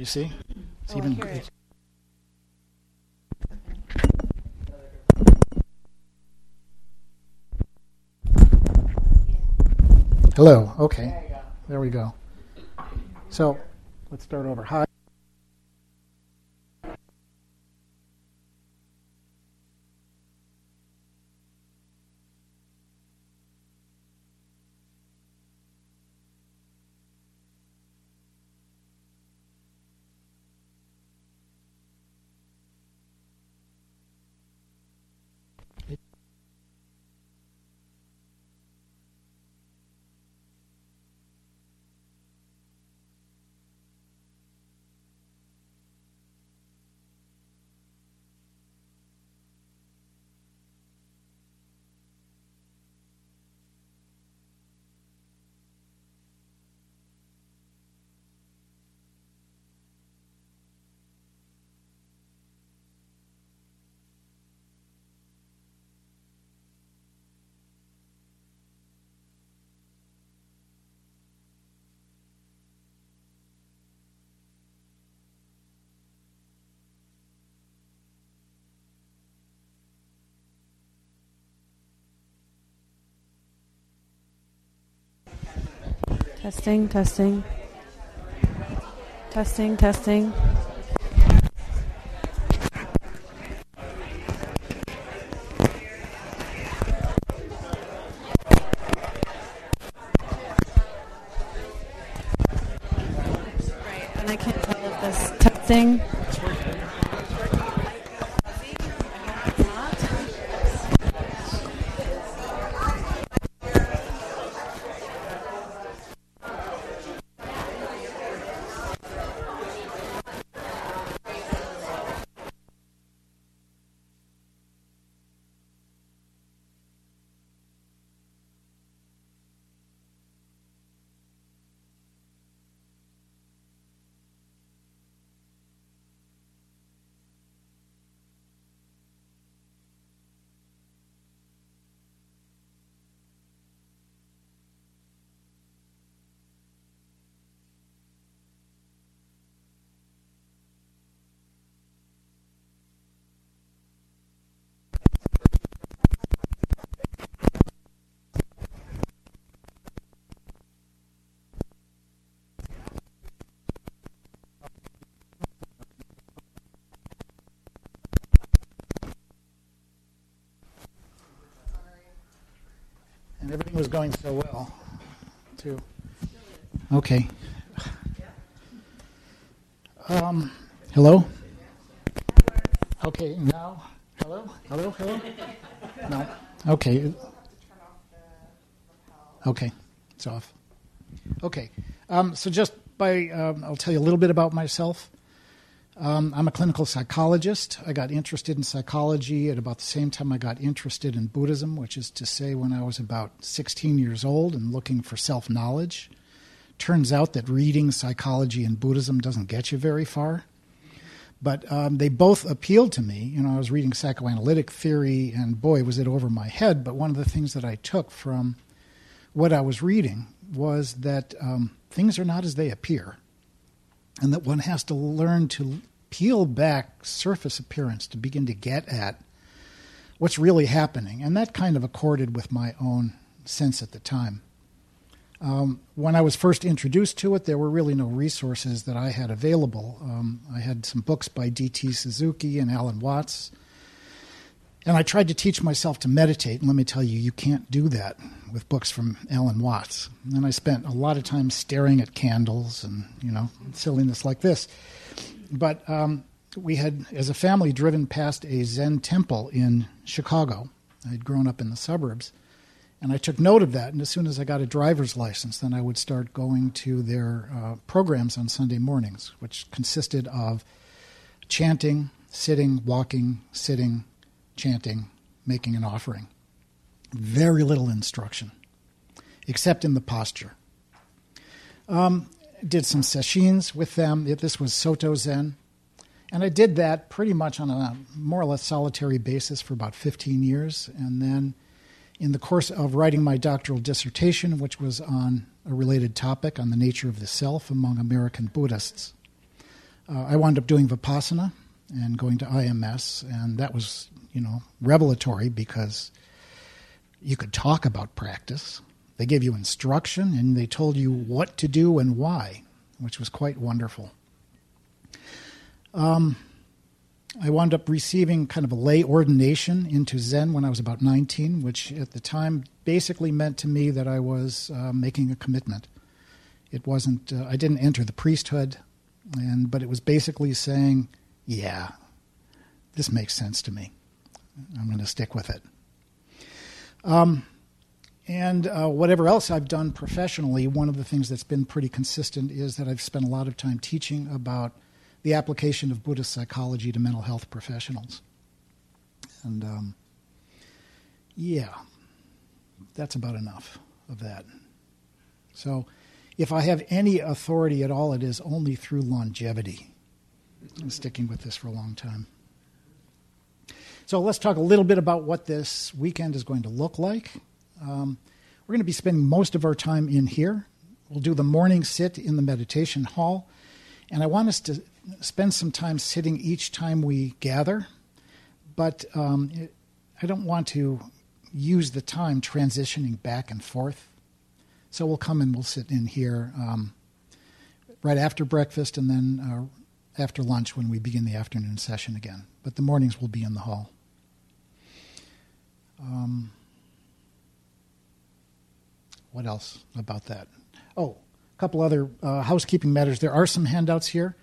you see? It's Oh, even it. Hello. Okay. There we go. So let's start over. Hi. Testing, testing. Testing, testing. Right, and I can't tell if this testing. And everything was going so well, too. Okay. Um, hello? Okay, now? Hello? Hello? Hello? No. Okay. Okay, it's off. Okay. Um, so just by, um, I'll tell you a little bit about myself. Um, I'm a clinical psychologist. I got interested in psychology at about the same time I got interested in Buddhism, which is to say, when I was about 16 years old and looking for self knowledge. Turns out that reading psychology and Buddhism doesn't get you very far. But um, they both appealed to me. You know, I was reading psychoanalytic theory, and boy, was it over my head. But one of the things that I took from what I was reading was that um, things are not as they appear and that one has to learn to peel back surface appearance to begin to get at what's really happening. And that kind of accorded with my own sense at the time. Um, when I was first introduced to it, there were really no resources that I had available. Um, I had some books by D.T. Suzuki and Alan Watts. And I tried to teach myself to meditate, and let me tell you, you can't do that with books from Alan Watts. And I spent a lot of time staring at candles and, you know, silliness like this. But um, we had, as a family, driven past a Zen temple in Chicago. I had grown up in the suburbs. And I took note of that. And as soon as I got a driver's license, then I would start going to their uh, programs on Sunday mornings, which consisted of chanting, sitting, walking, sitting, chanting, making an offering. Very little instruction, except in the posture. Um, did some sessions with them. This was Soto Zen. And I did that pretty much on a more or less solitary basis for about 15 years. And then, in the course of writing my doctoral dissertation, which was on a related topic on the nature of the self among American Buddhists, uh, I wound up doing Vipassana and going to IMS, and that was, you know, revelatory because you could talk about practice. They gave you instruction and they told you what to do and why, which was quite wonderful. Um, I wound up receiving kind of a lay ordination into Zen when I was about 19, which at the time basically meant to me that I was uh, making a commitment. It wasn't, uh, I didn't enter the priesthood, and, but it was basically saying, yeah, this makes sense to me. I'm going to stick with it. Um, and uh, whatever else I've done professionally, one of the things that's been pretty consistent is that I've spent a lot of time teaching about the application of Buddhist psychology to mental health professionals. And um, yeah, that's about enough of that. So, if I have any authority at all, it is only through longevity. I'm sticking with this for a long time. So, let's talk a little bit about what this weekend is going to look like. Um, we're going to be spending most of our time in here. We'll do the morning sit in the meditation hall. And I want us to spend some time sitting each time we gather, but um, it, I don't want to use the time transitioning back and forth. So we'll come and we'll sit in here um, right after breakfast and then uh, after lunch when we begin the afternoon session again. But the mornings will be in the hall. Um, what else about that? Oh, a couple other uh, housekeeping matters. There are some handouts here.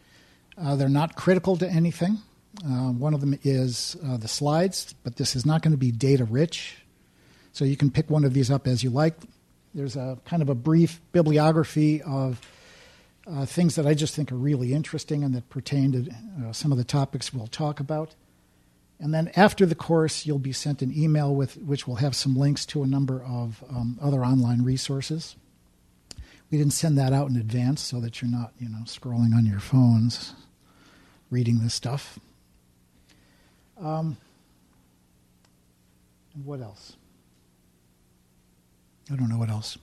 Uh, they're not critical to anything. Uh, one of them is uh, the slides, but this is not going to be data rich. So you can pick one of these up as you like. There's a kind of a brief bibliography of uh, things that I just think are really interesting and that pertain to uh, some of the topics we'll talk about. And then after the course, you'll be sent an email with which will have some links to a number of um, other online resources. We didn't send that out in advance so that you're not, you know, scrolling on your phones reading this stuff. Um, and what else? I don't know what else.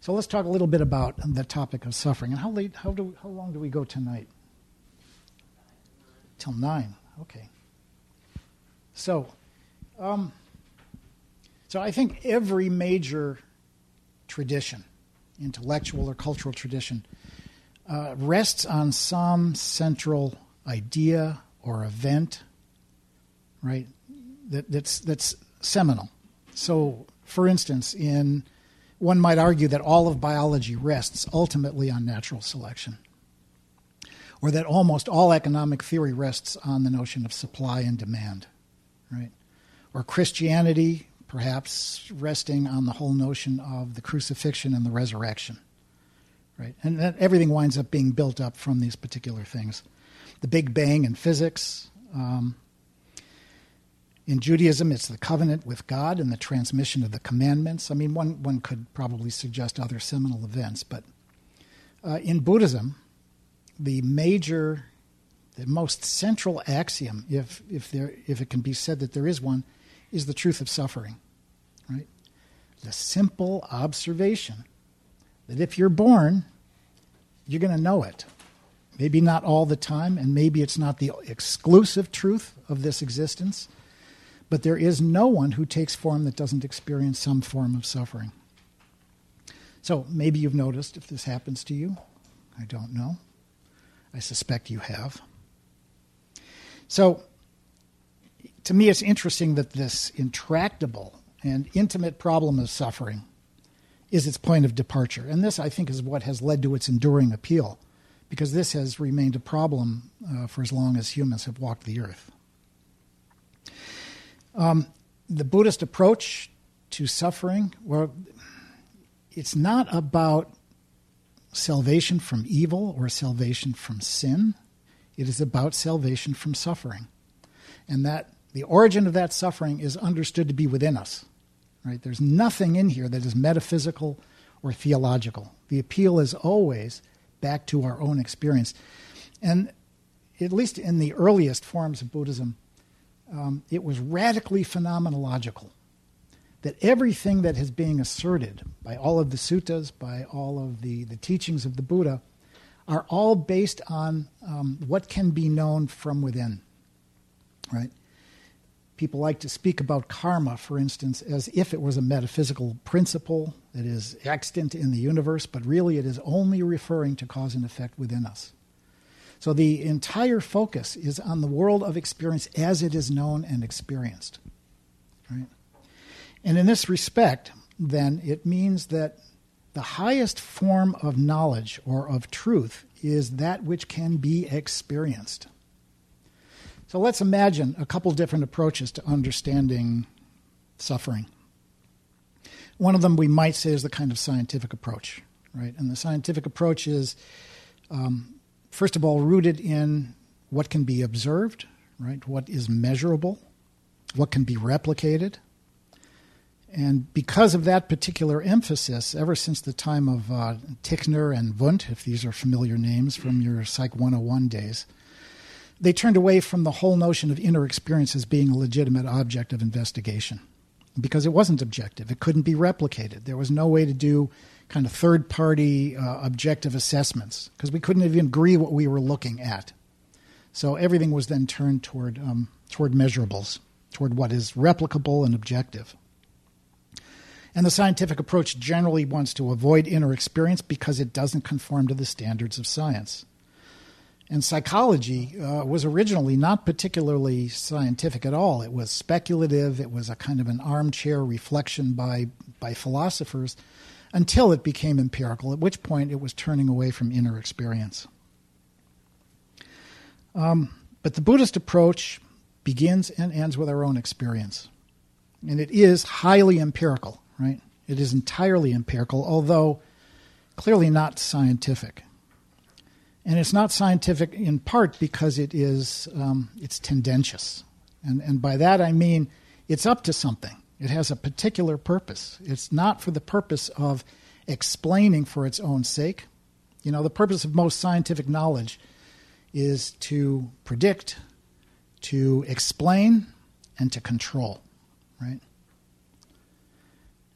So let's talk a little bit about the topic of suffering. And how late? How do? How long do we go tonight? Till nine. Okay. So, um, so I think every major tradition, intellectual or cultural tradition, uh, rests on some central idea or event, right? That, that's that's seminal. So, for instance, in one might argue that all of biology rests ultimately on natural selection, or that almost all economic theory rests on the notion of supply and demand, right? Or Christianity, perhaps resting on the whole notion of the crucifixion and the resurrection right? And that everything winds up being built up from these particular things. The Big Bang in physics. Um, in Judaism, it's the covenant with God and the transmission of the commandments. I mean, one, one could probably suggest other seminal events, but uh, in Buddhism, the major, the most central axiom, if, if, there, if it can be said that there is one, is the truth of suffering, right? The simple observation that if you're born, you're going to know it. Maybe not all the time, and maybe it's not the exclusive truth of this existence, but there is no one who takes form that doesn't experience some form of suffering. So maybe you've noticed if this happens to you. I don't know. I suspect you have. So, to me, it's interesting that this intractable and intimate problem of suffering is its point of departure. And this, I think, is what has led to its enduring appeal, because this has remained a problem uh, for as long as humans have walked the earth. Um, the Buddhist approach to suffering, well, it's not about salvation from evil or salvation from sin. It is about salvation from suffering. And that the origin of that suffering is understood to be within us. Right? There's nothing in here that is metaphysical or theological. The appeal is always back to our own experience. And at least in the earliest forms of Buddhism, um, it was radically phenomenological. That everything that is being asserted by all of the suttas, by all of the, the teachings of the Buddha, are all based on um, what can be known from within. Right? People like to speak about karma, for instance, as if it was a metaphysical principle that is extant in the universe, but really it is only referring to cause and effect within us. So the entire focus is on the world of experience as it is known and experienced. Right? And in this respect, then, it means that the highest form of knowledge or of truth is that which can be experienced. So let's imagine a couple different approaches to understanding suffering. One of them we might say is the kind of scientific approach, right? And the scientific approach is, um, first of all, rooted in what can be observed, right? What is measurable, what can be replicated. And because of that particular emphasis, ever since the time of uh, Titchener and Wundt, if these are familiar names from your Psych 101 days, they turned away from the whole notion of inner experience as being a legitimate object of investigation because it wasn't objective. It couldn't be replicated. There was no way to do kind of third party uh, objective assessments because we couldn't even agree what we were looking at. So everything was then turned toward, um, toward measurables, toward what is replicable and objective. And the scientific approach generally wants to avoid inner experience because it doesn't conform to the standards of science. And psychology uh, was originally not particularly scientific at all. It was speculative. It was a kind of an armchair reflection by, by philosophers until it became empirical, at which point it was turning away from inner experience. Um, but the Buddhist approach begins and ends with our own experience. And it is highly empirical, right? It is entirely empirical, although clearly not scientific and it's not scientific in part because it is um, it's tendentious, and and by that I mean it's up to something. It has a particular purpose. It's not for the purpose of explaining for its own sake. You know, the purpose of most scientific knowledge is to predict, to explain, and to control, right?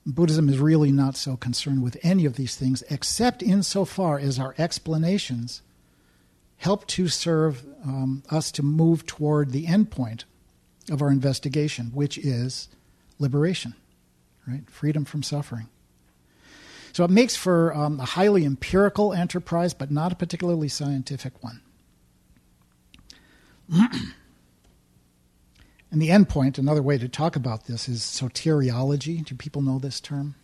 Buddhism is really not so concerned with any of these things, except insofar as our explanations help to serve um, us to move toward the end point of our investigation, which is liberation, right? Freedom from suffering. So it makes for um, a highly empirical enterprise, but not a particularly scientific one. and the end point, another way to talk about this is soteriology. Do people know this term?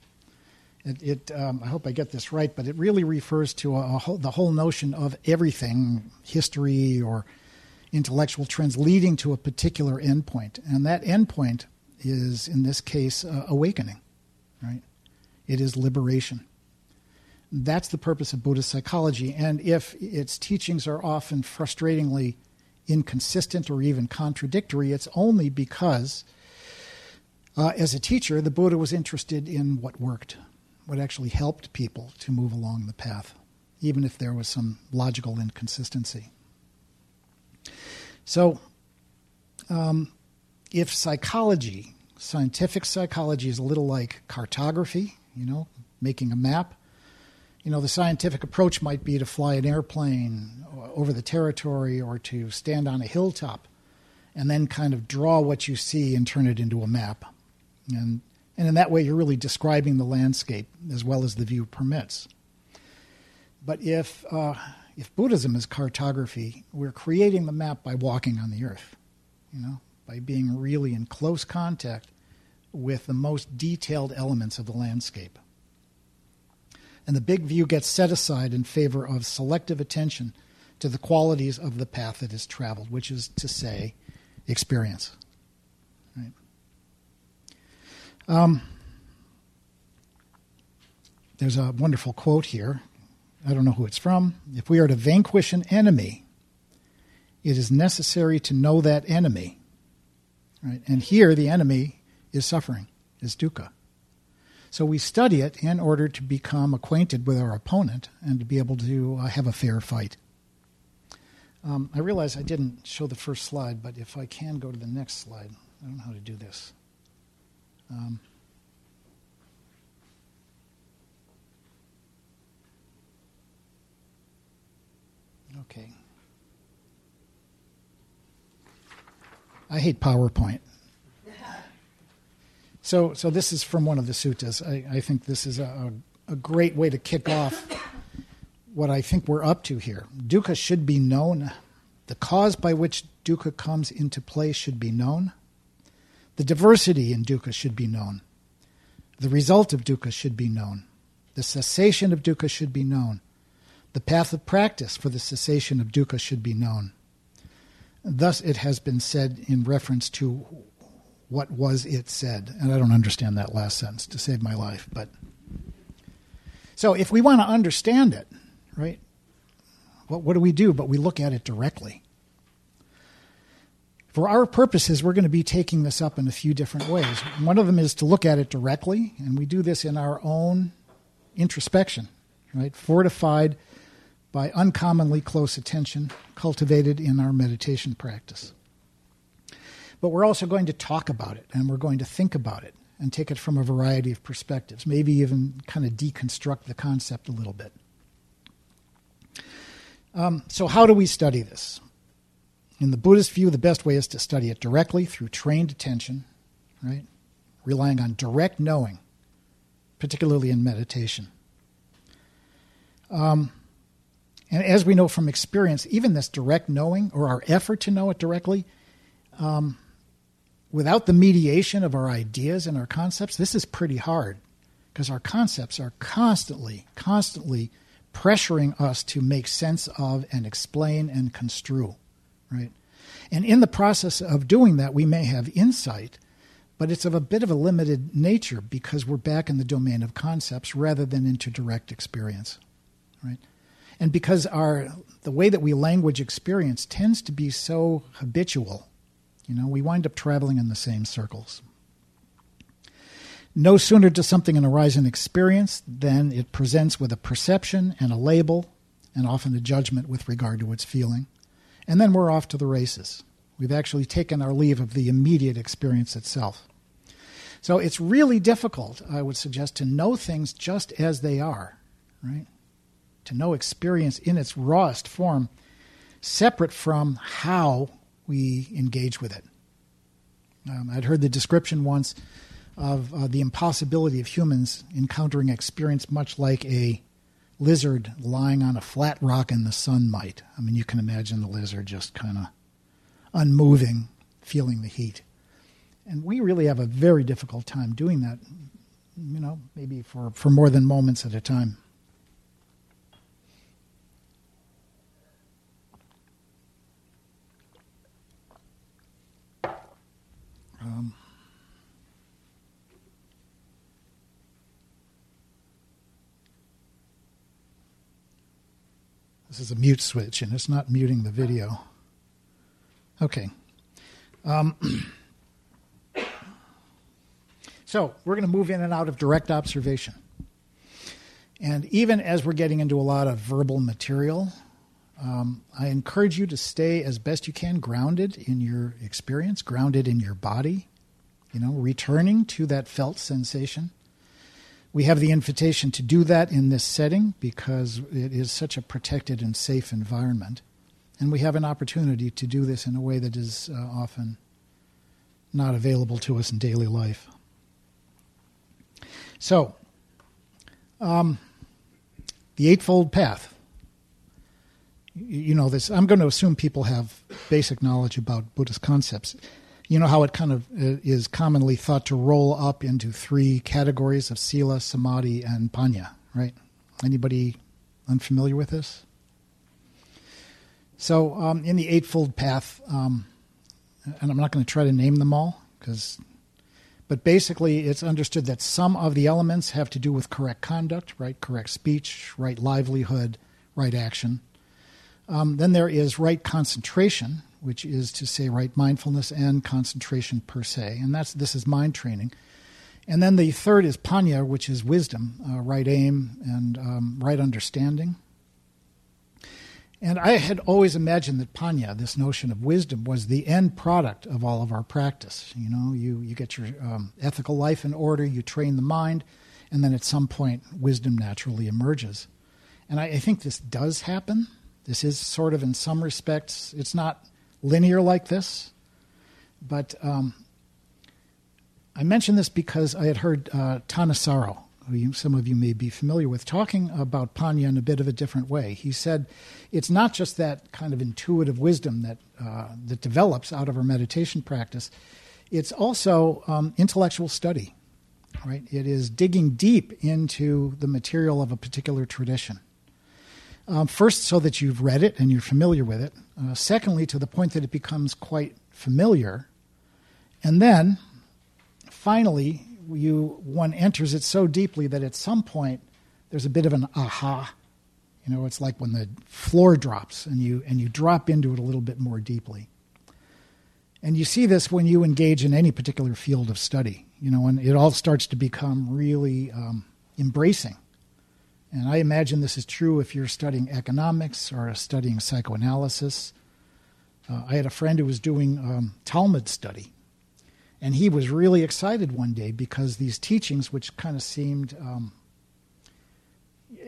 It, it um, I hope I get this right, but it really refers to a, a whole, the whole notion of everything, history or intellectual trends leading to a particular endpoint. And that endpoint is, in this case, uh, awakening, right? It is liberation. That's the purpose of Buddhist psychology. And if its teachings are often frustratingly inconsistent or even contradictory, it's only because, uh, as a teacher, the Buddha was interested in what worked what actually helped people to move along the path, even if there was some logical inconsistency. So, um, if psychology, scientific psychology, is a little like cartography, you know, making a map, you know, the scientific approach might be to fly an airplane over the territory or to stand on a hilltop and then kind of draw what you see and turn it into a map. And and in that way, you're really describing the landscape as well as the view permits. But if, uh, if Buddhism is cartography, we're creating the map by walking on the earth, you know, by being really in close contact with the most detailed elements of the landscape. And the big view gets set aside in favor of selective attention to the qualities of the path that is traveled, which is to say, experience. Um, there's a wonderful quote here. I don't know who it's from. If we are to vanquish an enemy, it is necessary to know that enemy. Right? And here the enemy is suffering, is dukkha. So we study it in order to become acquainted with our opponent and to be able to uh, have a fair fight. Um, I realize I didn't show the first slide, but if I can go to the next slide, I don't know how to do this. Um, Okay. I hate PowerPoint. So, so this is from one of the suttas. I, I think this is a, a great way to kick off what I think we're up to here. Dukkha should be known. The cause by which dukkha comes into play should be known. The diversity in dukkha should be known. The result of dukkha should be known. The cessation of dukkha should be known. The path of practice for the cessation of dukkha should be known. Thus, it has been said in reference to what was it said. And I don't understand that last sentence to save my life. But so, if we want to understand it, right, what, what do we do? But we look at it directly. For our purposes, we're going to be taking this up in a few different ways. One of them is to look at it directly, and we do this in our own introspection, right? Fortified by uncommonly close attention, cultivated in our meditation practice. But we're also going to talk about it, and we're going to think about it, and take it from a variety of perspectives, maybe even kind of deconstruct the concept a little bit. Um, so, how do we study this? In the Buddhist view, the best way is to study it directly through trained attention, right? Relying on direct knowing, particularly in meditation. Um, and as we know from experience, even this direct knowing or our effort to know it directly, um, without the mediation of our ideas and our concepts, this is pretty hard because our concepts are constantly, constantly pressuring us to make sense of and explain and construe right? And in the process of doing that, we may have insight, but it's of a bit of a limited nature because we're back in the domain of concepts rather than into direct experience, right? And because our the way that we language experience tends to be so habitual, you know, we wind up traveling in the same circles. No sooner does something arise in experience than it presents with a perception and a label, and often a judgment with regard to its feeling and then we're off to the races. We've actually taken our leave of the immediate experience itself. So it's really difficult, I would suggest, to know things just as they are, right? To know experience in its rawest form, separate from how we engage with it. Um, I'd heard the description once of uh, the impossibility of humans encountering experience much like a lizard lying on a flat rock in the sun might. I mean, you can imagine the lizard just kind of unmoving, feeling the heat. And we really have a very difficult time doing that, you know, maybe for, for more than moments at a time. Um, This is a mute switch, and it's not muting the video. Okay. Um, so we're going to move in and out of direct observation. And even as we're getting into a lot of verbal material, um, I encourage you to stay as best you can grounded in your experience, grounded in your body, you know, returning to that felt sensation. We have the invitation to do that in this setting because it is such a protected and safe environment. And we have an opportunity to do this in a way that is uh, often not available to us in daily life. So, um, the Eightfold Path. You know this. I'm going to assume people have basic knowledge about Buddhist concepts you know how it kind of uh, is commonly thought to roll up into three categories of sila, samadhi, and panya, right? Anybody unfamiliar with this? So, um, in the Eightfold Path, um, and I'm not going to try to name them all, because, but basically, it's understood that some of the elements have to do with correct conduct, right? Correct speech, right livelihood, right action. Um, then there is right concentration, which is to say right mindfulness and concentration per se, and that's this is mind training. And then the third is panya, which is wisdom, uh, right aim and um, right understanding. And I had always imagined that panya, this notion of wisdom, was the end product of all of our practice. You know, you, you get your um, ethical life in order, you train the mind, and then at some point, wisdom naturally emerges. And I, I think this does happen This is sort of, in some respects, it's not linear like this, but um, I mention this because I had heard uh, Thanissaro, who you, some of you may be familiar with, talking about Panya in a bit of a different way. He said it's not just that kind of intuitive wisdom that uh, that develops out of our meditation practice; it's also um, intellectual study. Right? It is digging deep into the material of a particular tradition. Um, first, so that you've read it and you're familiar with it. Uh, secondly, to the point that it becomes quite familiar. And then, finally, you one enters it so deeply that at some point there's a bit of an aha. You know, it's like when the floor drops and you and you drop into it a little bit more deeply. And you see this when you engage in any particular field of study. You know, when it all starts to become really um, embracing. And I imagine this is true if you're studying economics or studying psychoanalysis. Uh, I had a friend who was doing um, Talmud study, and he was really excited one day because these teachings, which kind of seemed um,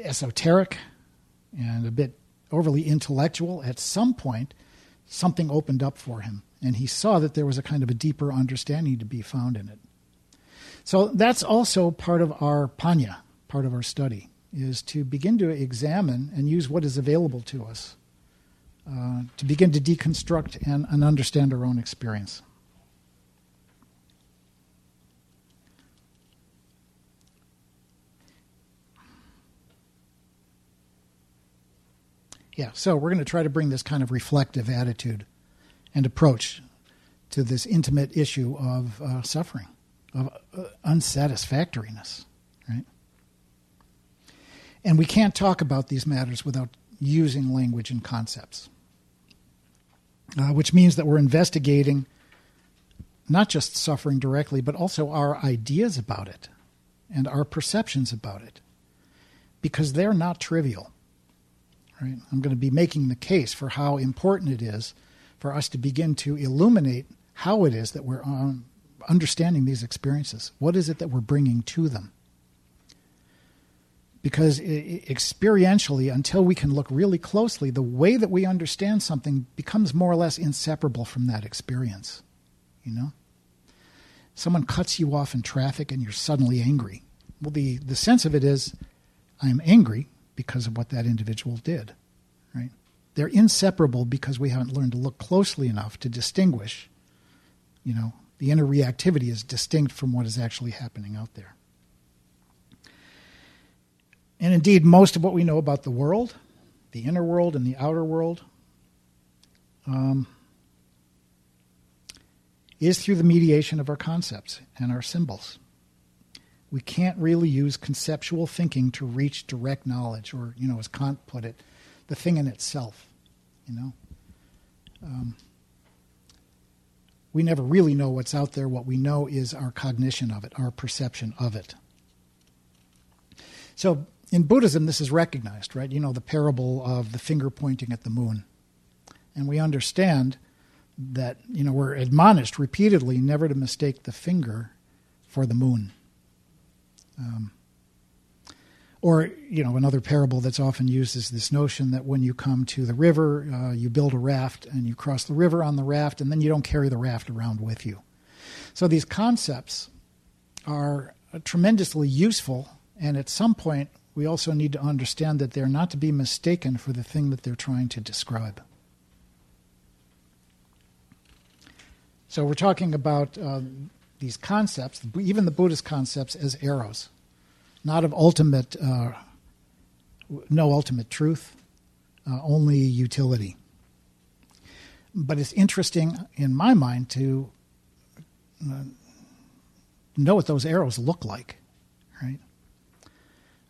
esoteric and a bit overly intellectual, at some point something opened up for him. And he saw that there was a kind of a deeper understanding to be found in it. So that's also part of our panya, part of our study, is to begin to examine and use what is available to us uh, to begin to deconstruct and, and understand our own experience. Yeah, so we're going to try to bring this kind of reflective attitude and approach to this intimate issue of uh, suffering, of uh, unsatisfactoriness? And we can't talk about these matters without using language and concepts, uh, which means that we're investigating not just suffering directly, but also our ideas about it and our perceptions about it, because they're not trivial. Right? I'm going to be making the case for how important it is for us to begin to illuminate how it is that we're um, understanding these experiences. What is it that we're bringing to them? Because experientially, until we can look really closely, the way that we understand something becomes more or less inseparable from that experience. You know? Someone cuts you off in traffic and you're suddenly angry. Well, the, the sense of it is, I'm angry because of what that individual did, right? They're inseparable because we haven't learned to look closely enough to distinguish, you know, the inner reactivity is distinct from what is actually happening out there. And indeed, most of what we know about the world, the inner world and the outer world, um, is through the mediation of our concepts and our symbols we can't really use conceptual thinking to reach direct knowledge, or you know, as Kant put it, the thing in itself. You know, um, we never really know what's out there. What we know is our cognition of it, our perception of it. So in Buddhism, this is recognized, right? You know, the parable of the finger pointing at the moon, and we understand that you know we're admonished repeatedly never to mistake the finger for the moon. Um, or, you know, another parable that's often used is this notion that when you come to the river, uh, you build a raft and you cross the river on the raft, and then you don't carry the raft around with you. So these concepts are tremendously useful, and at some point, we also need to understand that they're not to be mistaken for the thing that they're trying to describe. So we're talking about uh, these concepts, even the Buddhist concepts, as arrows, not of ultimate, uh, no ultimate truth, uh, only utility. But it's interesting in my mind to uh, know what those arrows look like?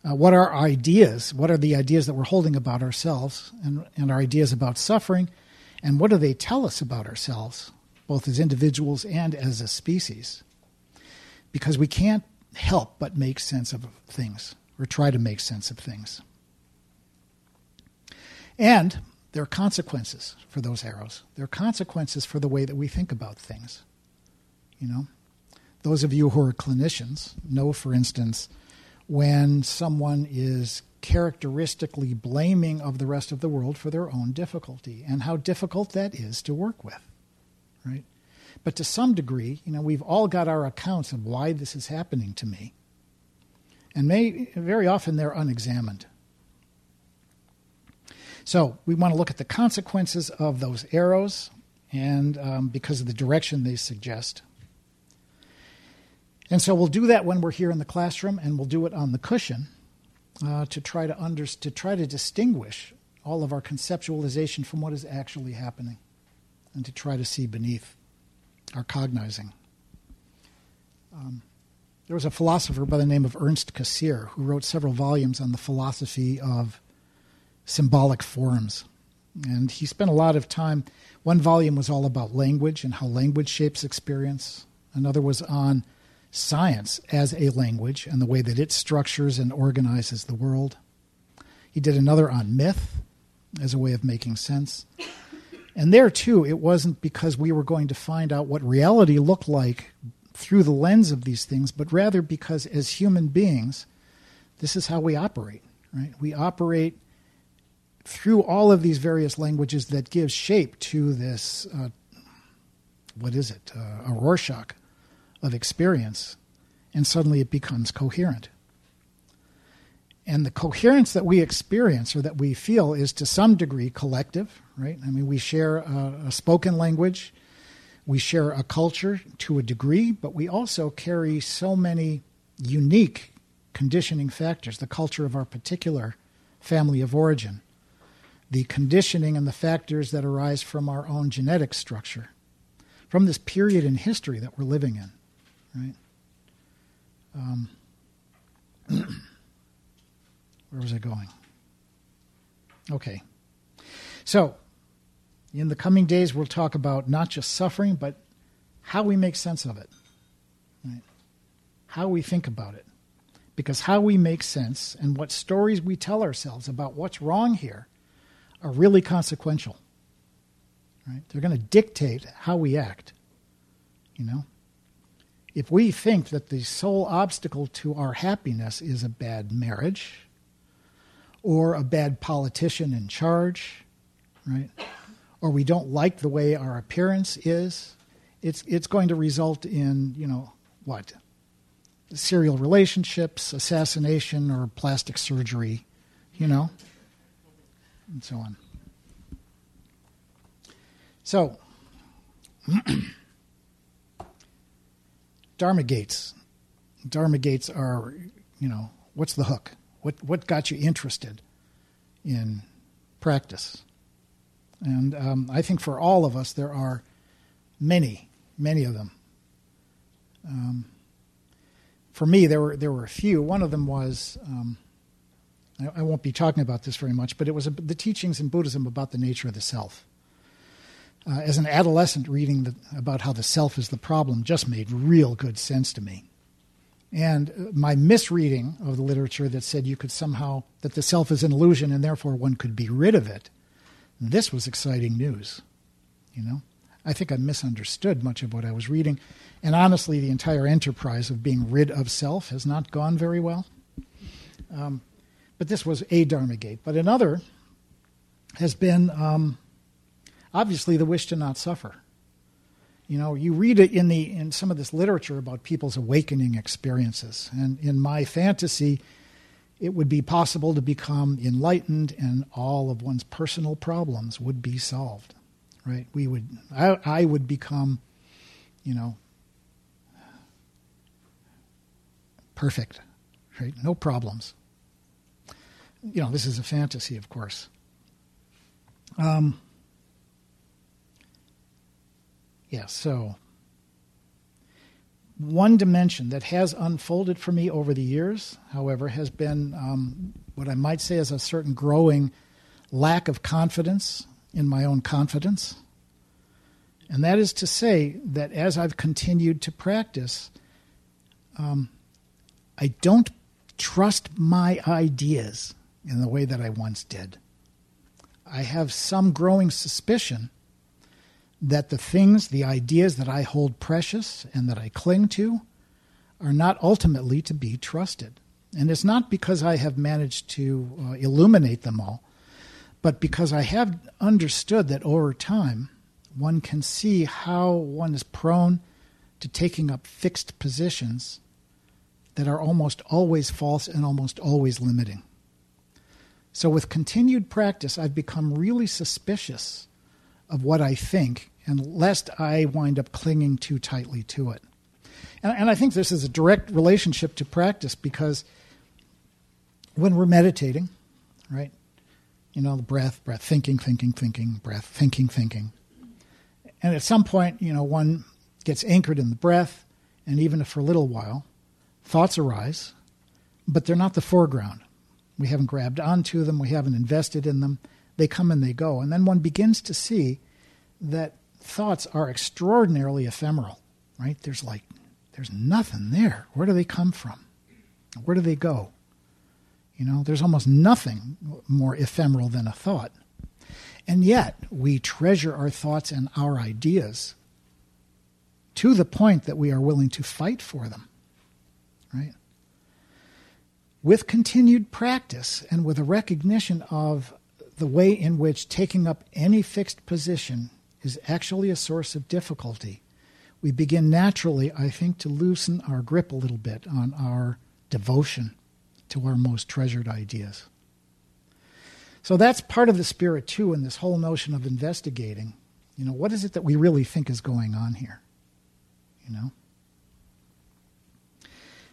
Uh, what are ideas? What are the ideas that we're holding about ourselves and, and our ideas about suffering? And what do they tell us about ourselves? both as individuals and as a species, because we can't help but make sense of things or try to make sense of things. And there are consequences for those arrows. There are consequences for the way that we think about things. You know, those of you who are clinicians know, for instance, when someone is characteristically blaming of the rest of the world for their own difficulty and how difficult that is to work with right? But to some degree you know we've all got our accounts of why this is happening to me. And may, very often they're unexamined. So we want to look at the consequences of those arrows and um, because of the direction they suggest and so we'll do that when we're here in the classroom and we'll do it on the cushion uh, to try to under, to try to distinguish all of our conceptualization from what is actually happening, and to try to see beneath our cognizing. Um, there was a philosopher by the name of Ernst Cassirer who wrote several volumes on the philosophy of symbolic forms. And he spent a lot of time. One volume was all about language and how language shapes experience. Another was on science as a language and the way that it structures and organizes the world. He did another on myth as a way of making sense. And there, too, it wasn't because we were going to find out what reality looked like through the lens of these things, but rather because as human beings, this is how we operate, right? We operate through all of these various languages that give shape to this, uh, what is it, uh, a Rorschach of experience, and suddenly it becomes coherent. And the coherence that we experience or that we feel is to some degree collective, right? I mean, we share a, a spoken language, we share a culture to a degree, but we also carry so many unique conditioning factors the culture of our particular family of origin, the conditioning and the factors that arise from our own genetic structure, from this period in history that we're living in right? Um, where was I going? Okay. So, in the coming days, we'll talk about not just suffering, but how we make sense of it, right? How we think about it. Because how we make sense and what stories we tell ourselves about what's wrong here are really consequential. Right? They're going to dictate how we act. You know? If we think that the sole obstacle to our happiness is a bad marriage or a bad politician in charge, right? Or we don't like the way our appearance is, it's it's going to result in, you know, what? Serial relationships, assassination or plastic surgery, you know? And so on. So Dharma gates. Dharma gates are, you know, what's the hook? What what got you interested in practice? And um, I think for all of us, there are many, many of them. Um, for me, there were there were a few. One of them was um, I, won't be talking about this very much, but it was the teachings in Buddhism about the nature of the self uh, as an adolescent reading the, about how the self is the problem just made real good sense to me. And uh, my misreading of the literature that said you could somehow, that the self is an illusion and therefore one could be rid of it, this was exciting news. You know? I think I misunderstood much of what I was reading. And honestly, the entire enterprise of being rid of self has not gone very well. Um, but this was a Dharma gate. But another has been um, obviously the wish to not suffer. You know, you read it in the in some of this literature about people's awakening experiences, and in my fantasy, it would be possible to become enlightened, and all of one's personal problems would be solved. Right? We would, I, I would become, you know, perfect. Right? No problems. You know, this is a fantasy, of course. Um, yeah, so one dimension that has unfolded for me over the years, however, has been um, what I might say is a certain growing lack of confidence in my own confidence. And that is to say that as I've continued to practice, um, I don't trust my ideas in the way that I once did. I have some growing suspicion that the things, the ideas that I hold precious and that I cling to are not ultimately to be trusted. And it's not because I have managed to uh, illuminate them all, but because I have understood that over time, one can see how one is prone to taking up fixed positions that are almost always false and almost always limiting. So, with continued practice, I've become really suspicious of what I think, and lest I wind up clinging too tightly to it. And, and I think this is a direct relationship to practice because when we're meditating, right? You know, the breath, breath, thinking, thinking, thinking, breath, thinking, thinking. And at some point, you know, one gets anchored in the breath, and even for a little while, thoughts arise, but they're not the foreground. We haven't grabbed onto them, we haven't invested in them. They come and they go. And then one begins to see that thoughts are extraordinarily ephemeral, right? There's like, there's nothing there. Where do they come from? Where do they go? You know, there's almost nothing more ephemeral than a thought. And yet, we treasure our thoughts and our ideas to the point that we are willing to fight for them. Right? With continued practice and with a recognition of the way in which taking up any fixed position is actually a source of difficulty, we begin naturally, I think, to loosen our grip a little bit on our devotion to our most treasured ideas. So that's part of the spirit, too, in this whole notion of investigating. You know, what is it that we really think is going on here? You know?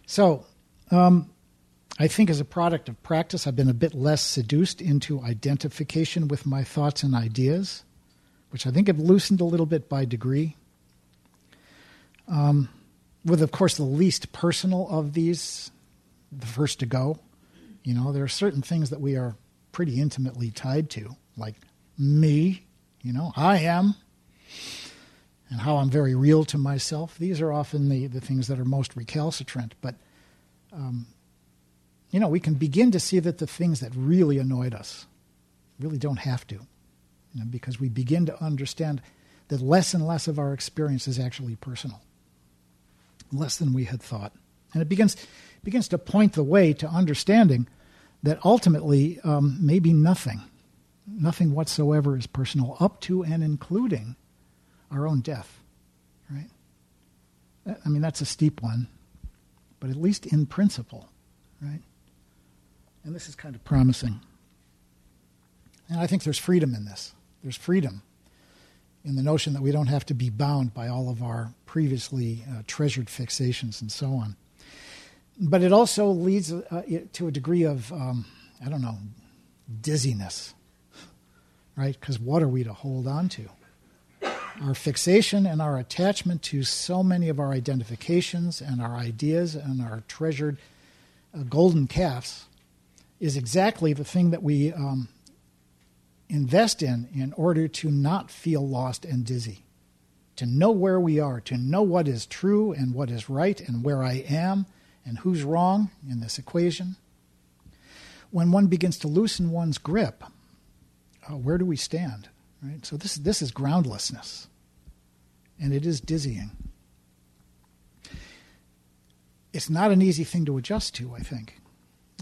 So, um, I think as a product of practice, I've been a bit less seduced into identification with my thoughts and ideas, which I think have loosened a little bit by degree. Um, with, of course, the least personal of these, the first to go. You know, there are certain things that we are pretty intimately tied to, like me, you know, I am, and how I'm very real to myself. These are often the, the things that are most recalcitrant. But, um, you know, we can begin to see that the things that really annoyed us really don't have to, you know, because we begin to understand that less and less of our experience is actually personal, less than we had thought. And it begins, begins to point the way to understanding that ultimately um, maybe nothing, nothing whatsoever is personal, up to and including our own death, right? I mean, that's a steep one, but at least in principle, right? And this is kind of promising. And I think there's freedom in this. There's freedom in the notion that we don't have to be bound by all of our previously uh, treasured fixations and so on but it also leads uh, to a degree of, um, I don't know, dizziness, right? Because what are we to hold on to? Our fixation and our attachment to so many of our identifications and our ideas and our treasured uh, golden calves is exactly the thing that we um, invest in in order to not feel lost and dizzy, to know where we are, to know what is true and what is right and where I am and who's wrong in this equation. When one begins to loosen one's grip, uh, where do we stand? Right? So this this is groundlessness, and it is dizzying. It's not an easy thing to adjust to. I think.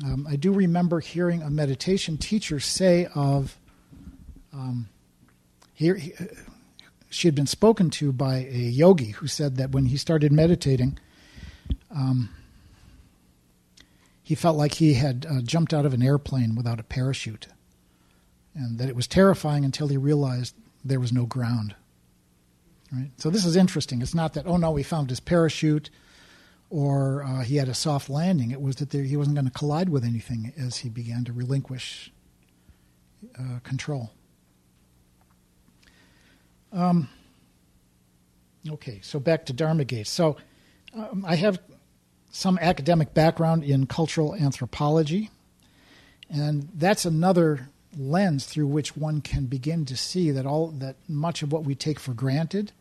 Um, I do remember hearing a meditation teacher say of um, here. He, uh, she had been spoken to by a yogi who said that when he started meditating, um, he felt like he had uh, jumped out of an airplane without a parachute, and that it was terrifying until he realized there was no ground. Right. So this is interesting. It's not that oh no, he found his parachute, or uh, he had a soft landing. It was that there, he wasn't going to collide with anything as he began to relinquish uh, control. Um, okay, so back to Dharma Gate. So um, I have some academic background in cultural anthropology, and that's another lens through which one can begin to see that all that much of what we take for granted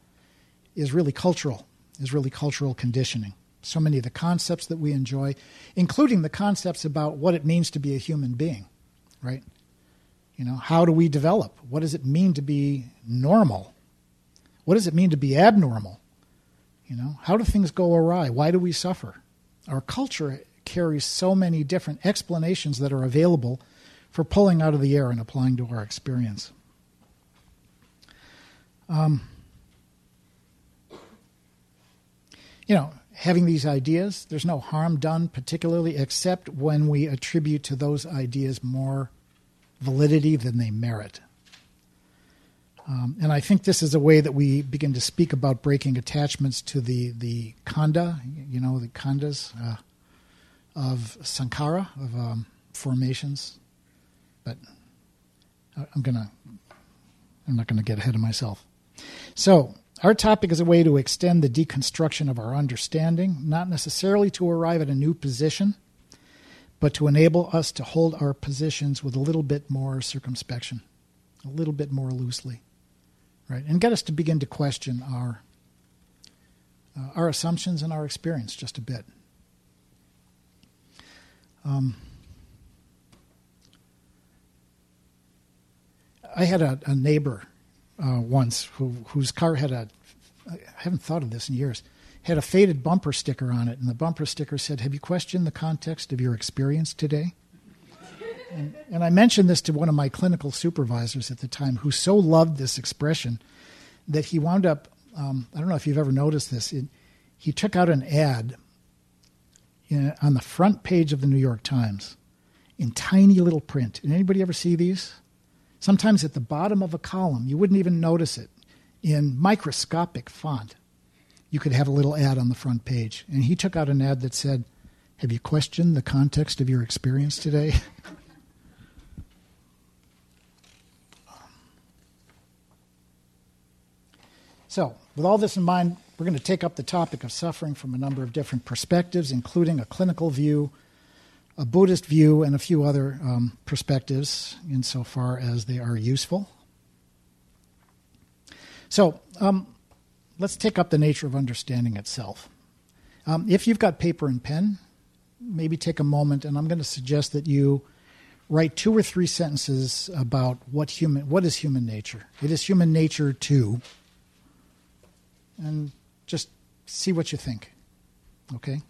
is really cultural, is really cultural conditioning. So many of the concepts that we enjoy, including the concepts about what it means to be a human being, right? You know, how do we develop? What does it mean to be normal? What does it mean to be abnormal? You know, how do things go awry? Why do we suffer? Our culture carries so many different explanations that are available for pulling out of the air and applying to our experience. Um, you know, having these ideas, there's no harm done, particularly except when we attribute to those ideas more validity than they merit. Um, and I think this is a way that we begin to speak about breaking attachments to the, the khandha, you know, the khandhas uh, of sankhara of um, formations. But I'm gonna, I'm not gonna get ahead of myself. So our topic is a way to extend the deconstruction of our understanding, not necessarily to arrive at a new position, but to enable us to hold our positions with a little bit more circumspection, a little bit more loosely right? And get us to begin to question our uh, our assumptions and our experience just a bit. Um, I had a, a neighbor uh, once who, whose car had a I haven't thought of this in years had a faded bumper sticker on it, and the bumper sticker said, "Have you questioned the context of your experience today?" And, and, I mentioned this to one of my clinical supervisors at the time who so loved this expression that he wound up, um, I don't know if you've ever noticed this, it, he took out an ad in, on the front page of the New York Times in tiny little print. Did anybody ever see these? Sometimes at the bottom of a column, you wouldn't even notice it. In microscopic font, you could have a little ad on the front page. And he took out an ad that said, Have you questioned the context of your experience today? So, with all this in mind, we're going to take up the topic of suffering from a number of different perspectives, including a clinical view, a Buddhist view, and a few other um, perspectives insofar as they are useful. So, um, let's take up the nature of understanding itself. Um, if you've got paper and pen, maybe take a moment, and I'm going to suggest that you write two or three sentences about what human what is human nature. It is human nature to and just see what you think. Okay?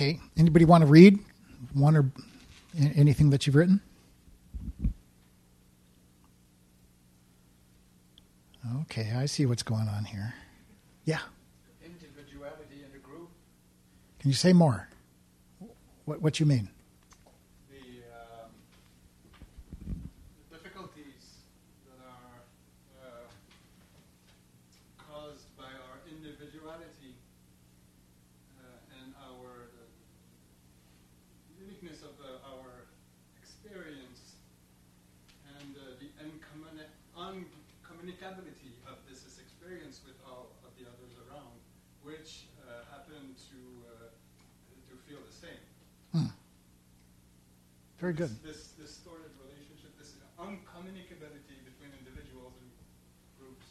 Okay. Anybody want to read one or anything that you've written? Okay, I see what's going on here. Yeah. Individuality in a group. Can you say more? What what you mean? uncommunicability of this experience with all of the others around, which uh, happen to uh, to feel the same. Hmm. Very good. This, this distorted relationship, this uncommunicability between individuals and groups,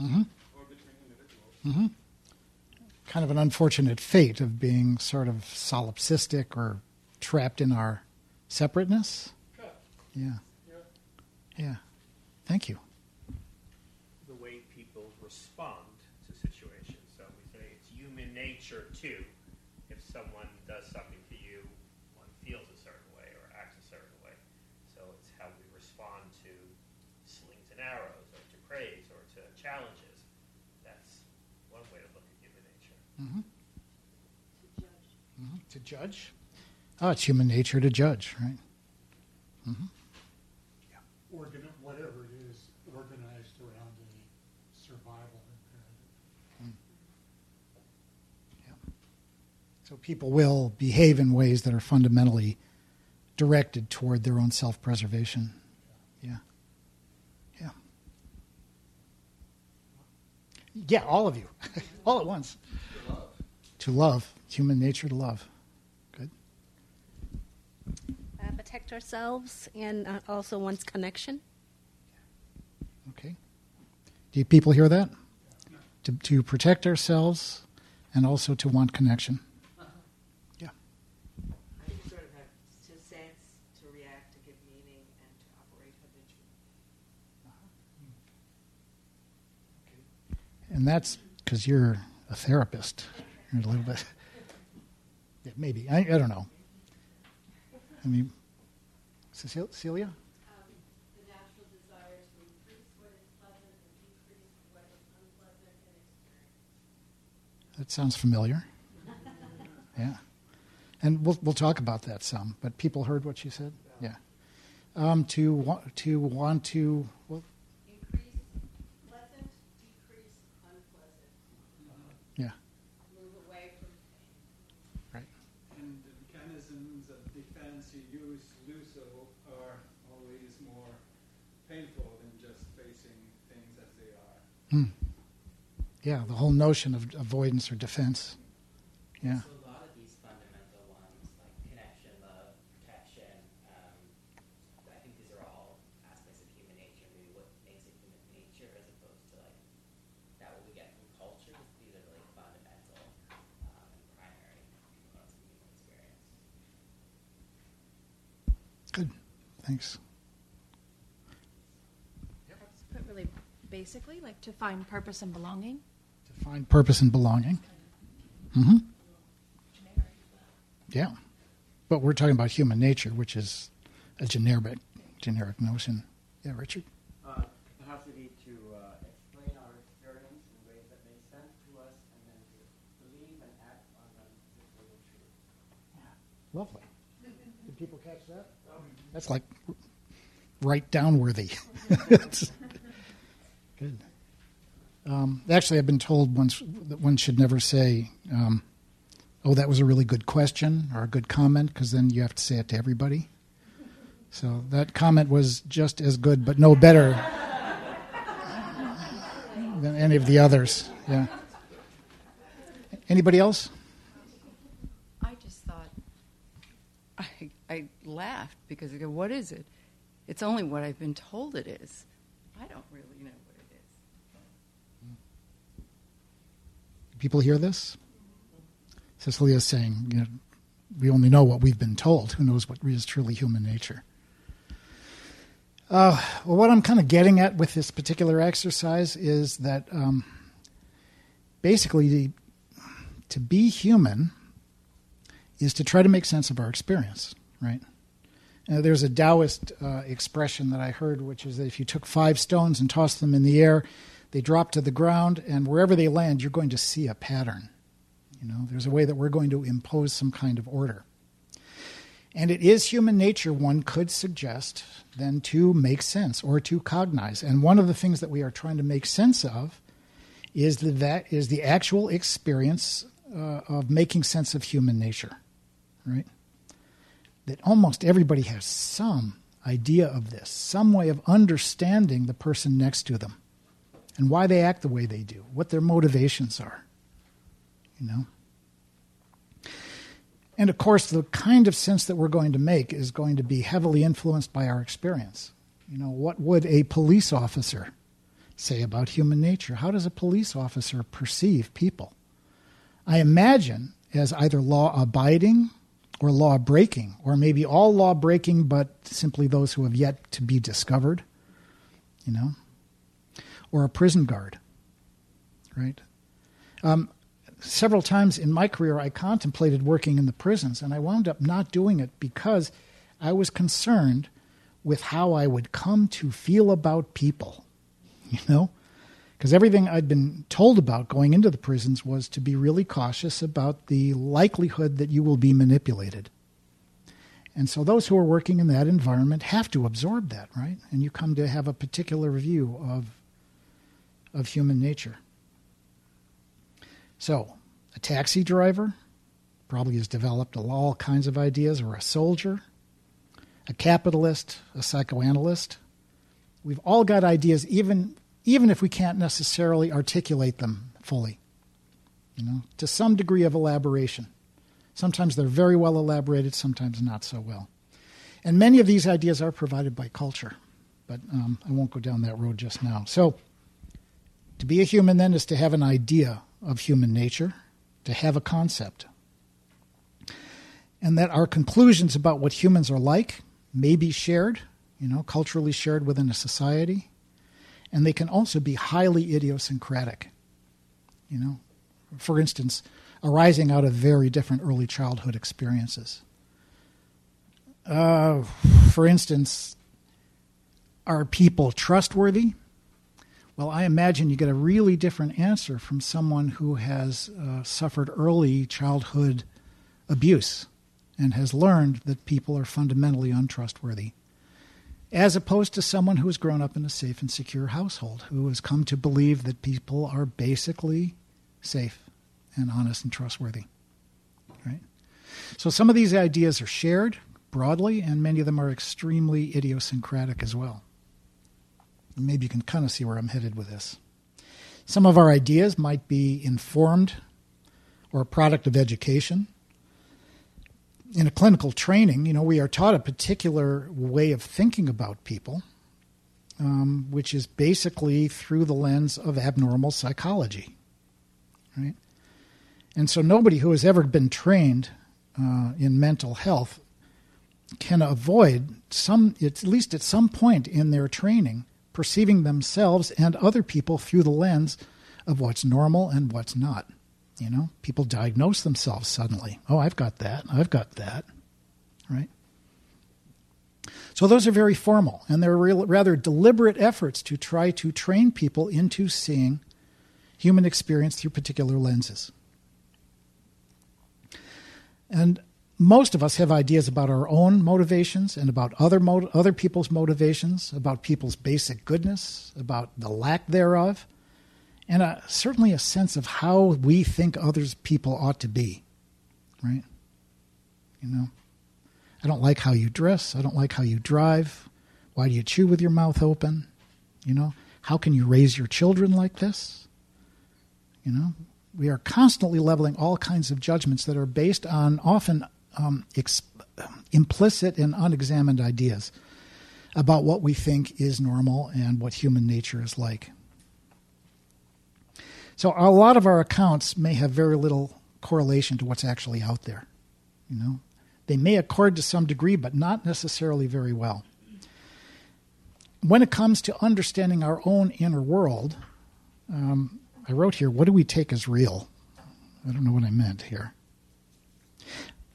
mm-hmm. or between individuals. Mm-hmm. Kind of an unfortunate fate of being sort of solipsistic or trapped in our separateness. Yeah. Yeah. Yeah. Thank you. The way people respond to situations. So we say it's human nature too. If someone does something to you, one feels a certain way or acts a certain way. So it's how we respond to slings and arrows, or to praise, or to challenges. That's one way to look at human nature. Mm-hmm. To judge. Mm-hmm. To judge. Oh, it's human nature to judge, right? Mm-hmm. Yeah. Organ- whatever it is, organized around a survival imperative. So So people will behave in ways that are fundamentally directed toward their own self preservation. Yeah. Yeah. Yeah, all of you. all at once. To love. To love. Human nature to love. Good. Uh, protect ourselves and uh, also one's connection. Okay. Do people hear that? To, to protect ourselves and also to want connection. Yeah. I sort of have to sense, to react, to give meaning, and to operate. And that's because you're a therapist. You're a little bit. Yeah, maybe. I, I don't know. I mean, Cecil- Celia? the natural desire to increase what is pleasant and decrease what is unpleasant in experience. That sounds familiar. Yeah. And we'll, we'll talk about that some, but people heard what she said? Yeah. Um, to, wa- to want to, well, Increase pleasant, decrease unpleasant. yeah, Move away from pain. right. And the mechanisms of defense you use to do so are always more painful than just facing things as they are. Hmm. Yeah, the whole notion of avoidance or defense. Yeah. So a lot of these fundamental ones, like connection, love, protection, um, I think these are all aspects of human nature. Maybe what makes it human nature, as opposed to like that what we get from culture. These are really fundamental um, and primary components of human experience. Good. Thanks. That's put really basically, like to find purpose and belonging. To find purpose and belonging. hmm Yeah. But we're talking about human nature, which is a generic, generic notion. Yeah, Richard? uh, capacity to uh, explain our experience in ways that make sense to us and then to believe and act on them if they were true. Lovely. Did people catch that? That's like write down worthy. Good. Um, actually, I've been told once that one should never say, um, "Oh, that was a really good question" or a good comment, because then you have to say it to everybody. So that comment was just as good, but no better than any of the others. Yeah. Anybody else? I just thought, I, I laughed because I go, what is it? It's only what I've been told it is. I don't really know what it is. People hear this? Cecilia's saying, you know, we only know what we've been told. Who knows what is truly human nature? Uh, well, what I'm kind of getting at with this particular exercise is that um, basically the, to be human is to try to make sense of our experience, right? Uh, there's a Taoist uh, expression that I heard, which is that if you took five stones and tossed them in the air, they drop to the ground, and wherever they land, you're going to see a pattern. You know, there's a way that we're going to impose some kind of order. And it is human nature, one could suggest, then to make sense or to cognize. And one of the things that we are trying to make sense of is the, that is the actual experience uh, of making sense of human nature, right? That almost everybody has some idea of this, some way of understanding the person next to them and why they act the way they do, what their motivations are. You know? And of course, the kind of sense that we're going to make is going to be heavily influenced by our experience. You know, what would a police officer say about human nature? How does a police officer perceive people? I imagine as either law abiding or law breaking, or maybe all law breaking, but simply those who have yet to be discovered, you know, or a prison guard, right? Um, several times in my career, I contemplated working in the prisons, and I wound up not doing it because I was concerned with how I would come to feel about people, you know? Because everything I'd been told about going into the prisons was to be really cautious about the likelihood that you will be manipulated. And so those who are working in that environment have to absorb that, right? And you come to have a particular view of, of human nature. So, a taxi driver, probably has developed all kinds of ideas, or a soldier, a capitalist, a psychoanalyst. We've all got ideas, even even if we can't necessarily articulate them fully. You know, to some degree of elaboration. Sometimes they're very well elaborated, sometimes not so well. And many of these ideas are provided by culture, but um, I won't go down that road just now. So, to be a human then is to have an idea of human nature, to have a concept. And that our conclusions about what humans are like may be shared, you know, culturally shared within a society, and they can also be highly idiosyncratic. You know, for instance, arising out of very different early childhood experiences. Uh, for instance, are people trustworthy? Well, I imagine you get a really different answer from someone who has uh, suffered early childhood abuse and has learned that people are fundamentally untrustworthy, as opposed to someone who has grown up in a safe and secure household, who has come to believe that people are basically safe and honest and trustworthy. Right? So some of these ideas are shared broadly, and many of them are extremely idiosyncratic as well. Maybe you can kind of see where I'm headed with this. Some of our ideas might be informed or a product of education. In a clinical training, you know, we are taught a particular way of thinking about people, um, which is basically through the lens of abnormal psychology, right? And so nobody who has ever been trained uh, in mental health can avoid some, at least at some point in their training, perceiving themselves and other people through the lens of what's normal and what's not. You know, people diagnose themselves suddenly. Oh, I've got that. I've got that. Right? So those are very formal, and they're real, rather deliberate efforts to try to train people into seeing human experience through particular lenses. And most of us have ideas about our own motivations and about other mo- other people's motivations, about people's basic goodness, about the lack thereof, and a, certainly a sense of how we think others people ought to be. Right? You know, I don't like how you dress. I don't like how you drive. Why do you chew with your mouth open? You know, how can you raise your children like this? You know, we are constantly leveling all kinds of judgments that are based on often um, ex- implicit and unexamined ideas about what we think is normal and what human nature is like. So a lot of our accounts may have very little correlation to what's actually out there. You know, they may accord to some degree, but not necessarily very well. When it comes to understanding our own inner world, um, I wrote here, what do we take as real? I don't know what I meant here.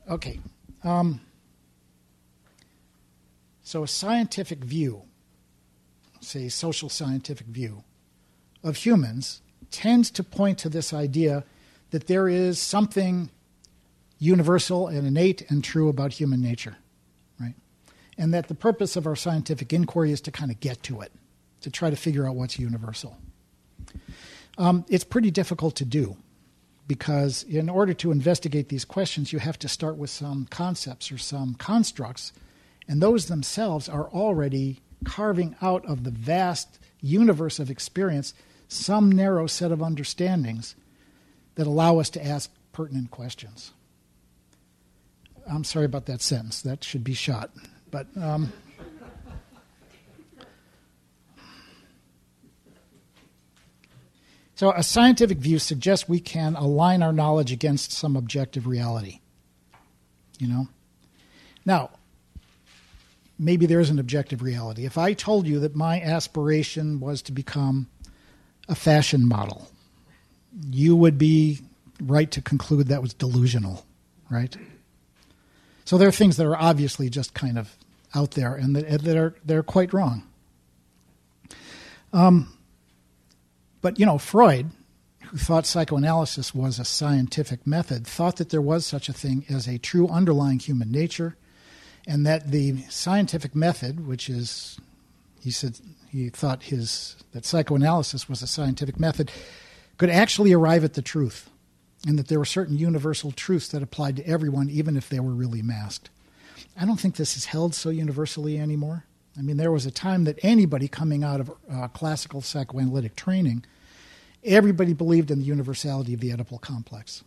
Okay. Um, so, a scientific view, say social scientific view of humans, tends to point to this idea that there is something universal and innate and true about human nature, right? And that the purpose of our scientific inquiry is to kind of get to it, to try to figure out what's universal. Um, it's pretty difficult to do because in order to investigate these questions, you have to start with some concepts or some constructs, and those themselves are already carving out of the vast universe of experience some narrow set of understandings that allow us to ask pertinent questions. I'm sorry about that sentence. That should be shot. But um, So, a scientific view suggests we can align our knowledge against some objective reality. You know? Now, maybe there is an objective reality. If I told you that my aspiration was to become a fashion model, you would be right to conclude that was delusional, right? So there are things that are obviously just kind of out there and that, that are they're quite wrong. Um, but, you know, Freud, who thought psychoanalysis was a scientific method, thought that there was such a thing as a true underlying human nature, and that the scientific method, which is, he said, he thought his that psychoanalysis was a scientific method, could actually arrive at the truth. and that there were certain universal truths that applied to everyone, even if they were really masked. I don't think this is held so universally anymore. I mean, there was a time that anybody coming out of uh, classical psychoanalytic training, everybody believed in the universality of the Oedipal complex.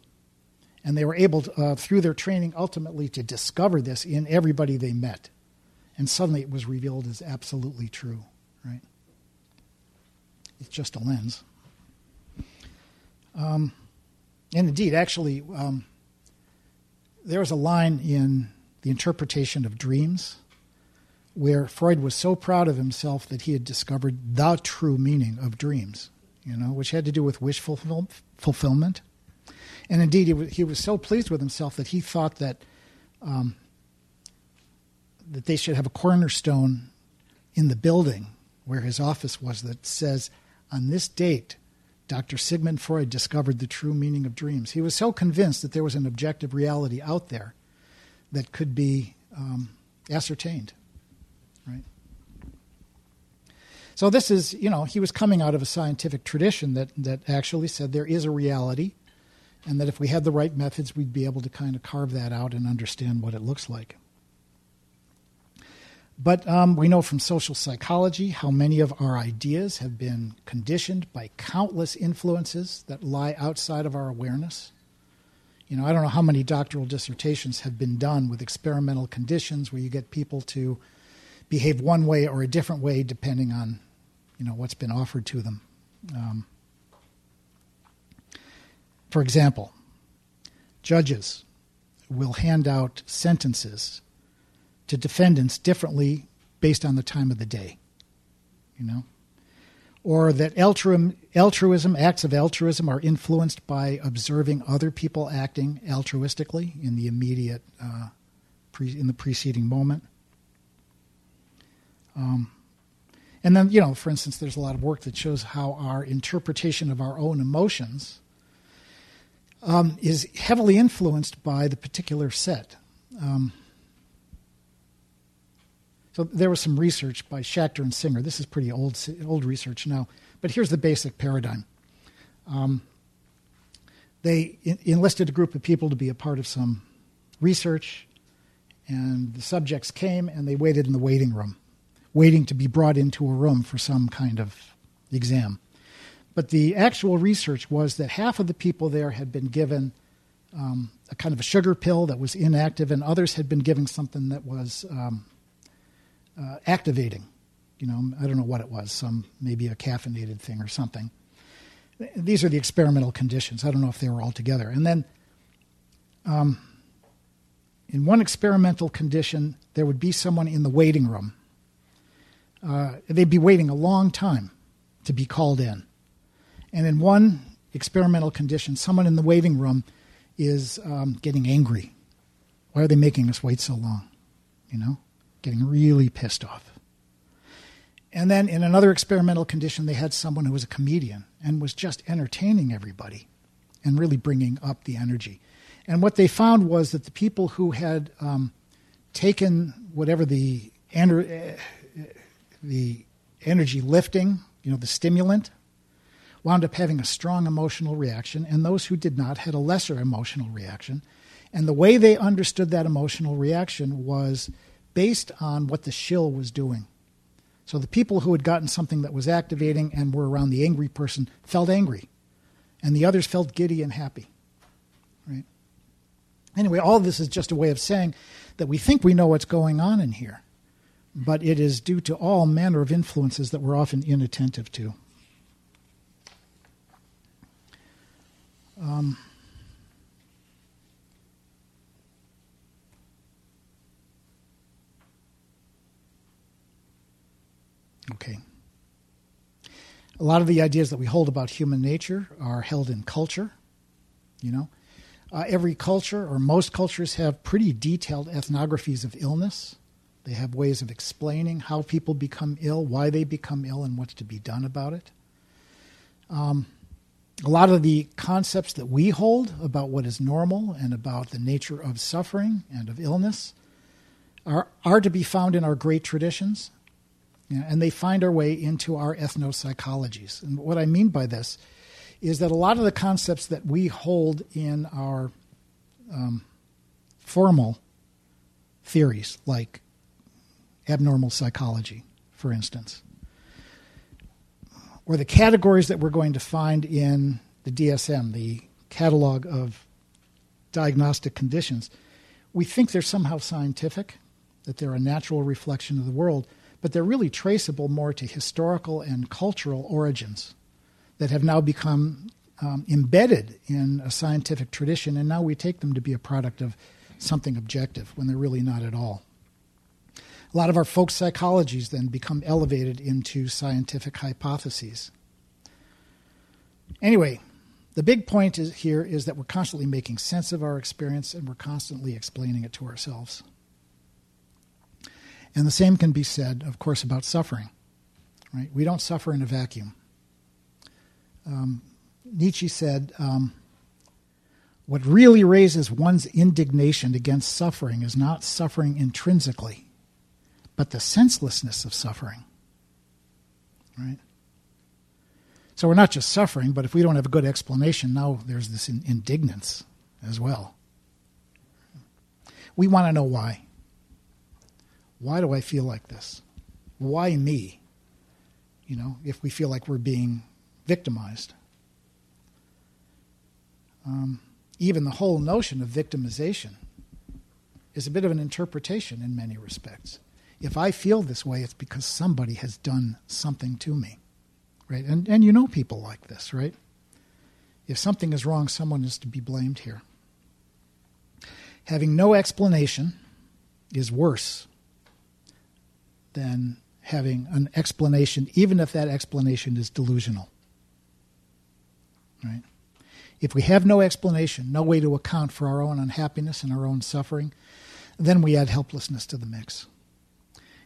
And they were able, to, uh, through their training, ultimately to discover this in everybody they met. And suddenly it was revealed as absolutely true, right? It's just a lens. Um, and indeed, actually, um, there was a line in the interpretation of dreams where Freud was so proud of himself that he had discovered the true meaning of dreams, you know, which had to do with wish fulfill- fulfillment. And indeed, he was, he was so pleased with himself that he thought that um, that they should have a cornerstone in the building where his office was that says, "On this date, Dr. Sigmund Freud discovered the true meaning of dreams." He was so convinced that there was an objective reality out there that could be um, ascertained. Right. So this is, you know, he was coming out of a scientific tradition that that actually said there is a reality, and that if we had the right methods, we'd be able to kind of carve that out and understand what it looks like. But um, we know from social psychology how many of our ideas have been conditioned by countless influences that lie outside of our awareness. You know, I don't know how many doctoral dissertations have been done with experimental conditions where you get people to behave one way or a different way depending on, you know, what's been offered to them. Um, for example, judges will hand out sentences to defendants differently based on the time of the day. You know? Or that altruism, altruism, acts of altruism, are influenced by observing other people acting altruistically in the immediate, uh, pre, in the preceding moment. Um, and then, you know, for instance, there's a lot of work that shows how our interpretation of our own emotions um, is heavily influenced by the particular set. Um, so there was some research by Schachter and Singer. This is pretty old old research now, but here's the basic paradigm. Um, they enlisted a group of people to be a part of some research, and the subjects came and they waited in the waiting room, waiting to be brought into a room for some kind of exam. But the actual research was that half of the people there had been given um, a kind of a sugar pill that was inactive, and others had been given something that was um, uh, activating. You know, I don't know what it was, some maybe a caffeinated thing or something. These are the experimental conditions. I don't know if they were all together. And then, um, in one experimental condition, there would be someone in the waiting room. Uh, they'd be waiting a long time to be called in. And in one experimental condition, someone in the waiting room is um, getting angry. Why are they making us wait so long? You know? getting really pissed off. And then in another experimental condition, they had someone who was a comedian and was just entertaining everybody and really bringing up the energy. And what they found was that the people who had um, taken whatever the, ener- uh, the energy lifting, you know, the stimulant, wound up having a strong emotional reaction, and those who did not had a lesser emotional reaction. And the way they understood that emotional reaction was based on what the shill was doing. So the people who had gotten something that was activating and were around the angry person felt angry, and the others felt giddy and happy. Right? Anyway, all this is just a way of saying that we think we know what's going on in here, but it is due to all manner of influences that we're often inattentive to. Um, Okay. A lot of the ideas that we hold about human nature are held in culture, you know. Uh, every culture, or most cultures, have pretty detailed ethnographies of illness. They have ways of explaining how people become ill, why they become ill, and what's to be done about it. Um, a lot of the concepts that we hold about what is normal and about the nature of suffering and of illness are, are to be found in our great traditions and they find our way into our ethnopsychologies. And what I mean by this is that a lot of the concepts that we hold in our um, formal theories, like abnormal psychology, for instance, or the categories that we're going to find in the DSM, the catalog of diagnostic conditions, we think they're somehow scientific, that they're a natural reflection of the world, but they're really traceable more to historical and cultural origins that have now become um, embedded in a scientific tradition, and now we take them to be a product of something objective when they're really not at all. A lot of our folk psychologies then become elevated into scientific hypotheses. Anyway, the big point is, here is that we're constantly making sense of our experience and we're constantly explaining it to ourselves. And the same can be said, of course, about suffering. Right? We don't suffer in a vacuum. Um, Nietzsche said, um, "What really raises one's indignation against suffering is not suffering intrinsically, but the senselessness of suffering." Right. So we're not just suffering, but if we don't have a good explanation, now there's this indignance as well. We want to know why. Why do I feel like this? Why me? You know, if we feel like we're being victimized. Um, even the whole notion of victimization is a bit of an interpretation in many respects. If I feel this way, it's because somebody has done something to me right? And and you know people like this, right? If something is wrong, someone is to be blamed here. Having no explanation is worse than having an explanation, even if that explanation is delusional. Right? If we have no explanation, no way to account for our own unhappiness and our own suffering, then we add helplessness to the mix.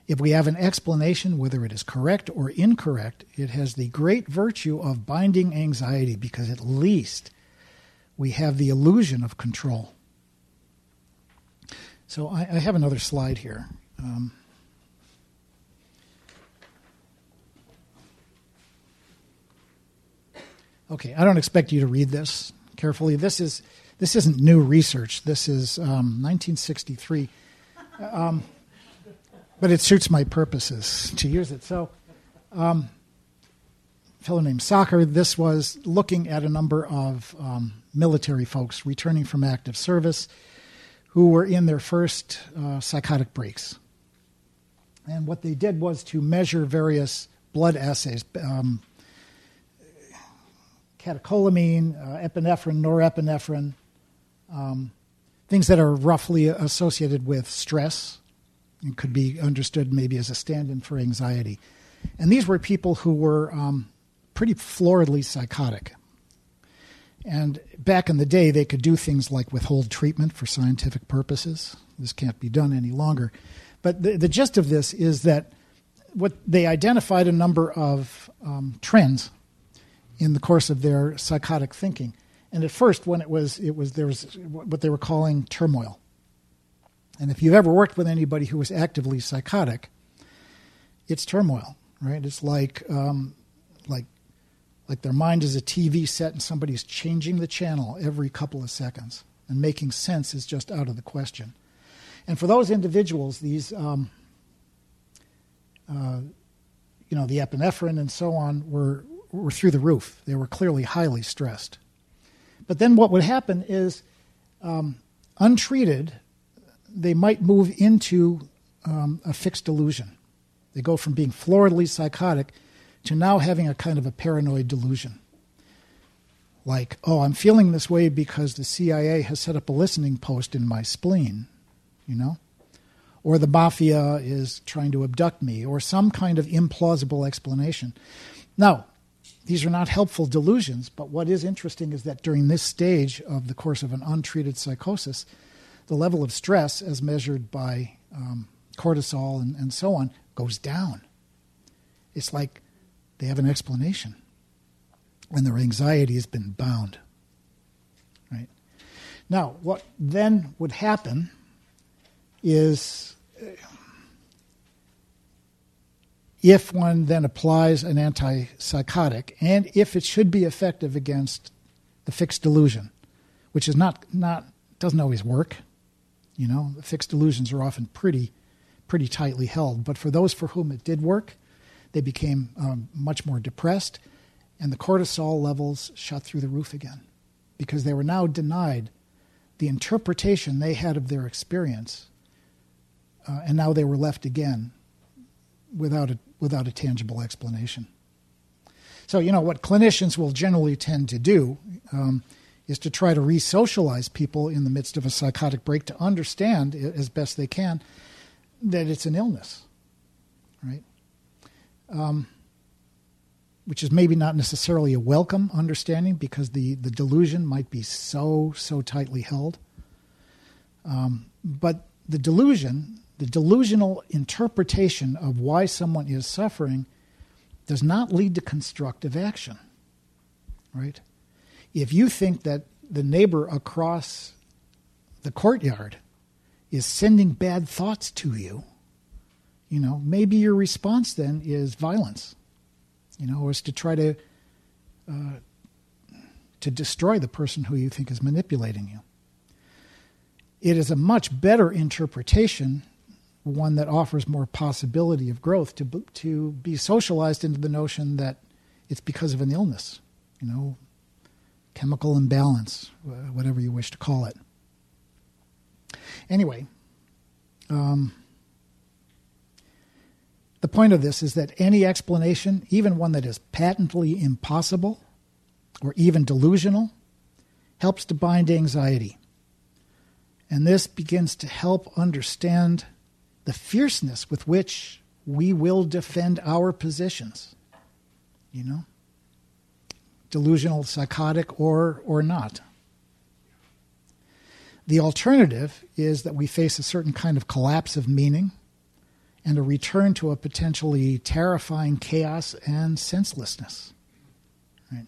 If we have an explanation, whether it is correct or incorrect, it has the great virtue of binding anxiety because at least we have the illusion of control. So I, I have another slide here. Um, okay, I don't expect you to read this carefully. This is this isn't new research. This is um, 1963. Um, but it suits my purposes to use it. So, um, fellow named Sachar, this was looking at a number of um, military folks returning from active service who were in their first uh, psychotic breaks. And what they did was to measure various blood assays um, catecholamine, uh, epinephrine, norepinephrine, um, things that are roughly associated with stress could be understood maybe as a stand in for anxiety. And these were people who were um, pretty floridly psychotic. And back in the day, they could do things like withhold treatment for scientific purposes. This can't be done any longer. But the, the gist of this is that what they identified a number of um, trends in the course of their psychotic thinking. And at first, when it was, it was there was what they were calling turmoil. And if you've ever worked with anybody who was actively psychotic, it's turmoil, right? It's like um, like like their mind is a TV set and somebody's changing the channel every couple of seconds, and making sense is just out of the question. And for those individuals, these um, uh, you know the epinephrine and so on were were through the roof. They were clearly highly stressed. But then what would happen is um, untreated they might move into um, a fixed delusion. They go from being floridly psychotic to now having a kind of a paranoid delusion. Like, oh, I'm feeling this way because the CIA has set up a listening post in my spleen, you know? Or the mafia is trying to abduct me, or some kind of implausible explanation. Now, these are not helpful delusions, but what is interesting is that during this stage of the course of an untreated psychosis, the level of stress, as measured by um, cortisol and, and so on, goes down. It's like they have an explanation when their anxiety has been bound. Right? Now, what then would happen is uh, if one then applies an antipsychotic and if it should be effective against the fixed delusion, which is not, not doesn't always work. You know, fixed delusions are often pretty pretty tightly held. But for those for whom it did work, they became um, much more depressed, and the cortisol levels shot through the roof again because they were now denied the interpretation they had of their experience, uh, and now they were left again without a, without a tangible explanation. So, you know, what clinicians will generally tend to do um, is to try to re socialize people in the midst of a psychotic break to understand as best they can that it's an illness, right? Um, which is maybe not necessarily a welcome understanding because the, the delusion might be so, so tightly held. Um, but the delusion, the delusional interpretation of why someone is suffering, does not lead to constructive action, right? If you think that the neighbor across the courtyard is sending bad thoughts to you, you know, maybe your response then is violence, you know, or is to try to uh, to destroy the person who you think is manipulating you. It is a much better interpretation, one that offers more possibility of growth, to to be socialized into the notion that it's because of an illness, you know, chemical imbalance, whatever you wish to call it. Anyway, um, the point of this is that any explanation, even one that is patently impossible or even delusional, helps to bind anxiety. And this begins to help understand the fierceness with which we will defend our positions. You know? Delusional, psychotic, or, or not. The alternative is that we face a certain kind of collapse of meaning and a return to a potentially terrifying chaos and senselessness. Right?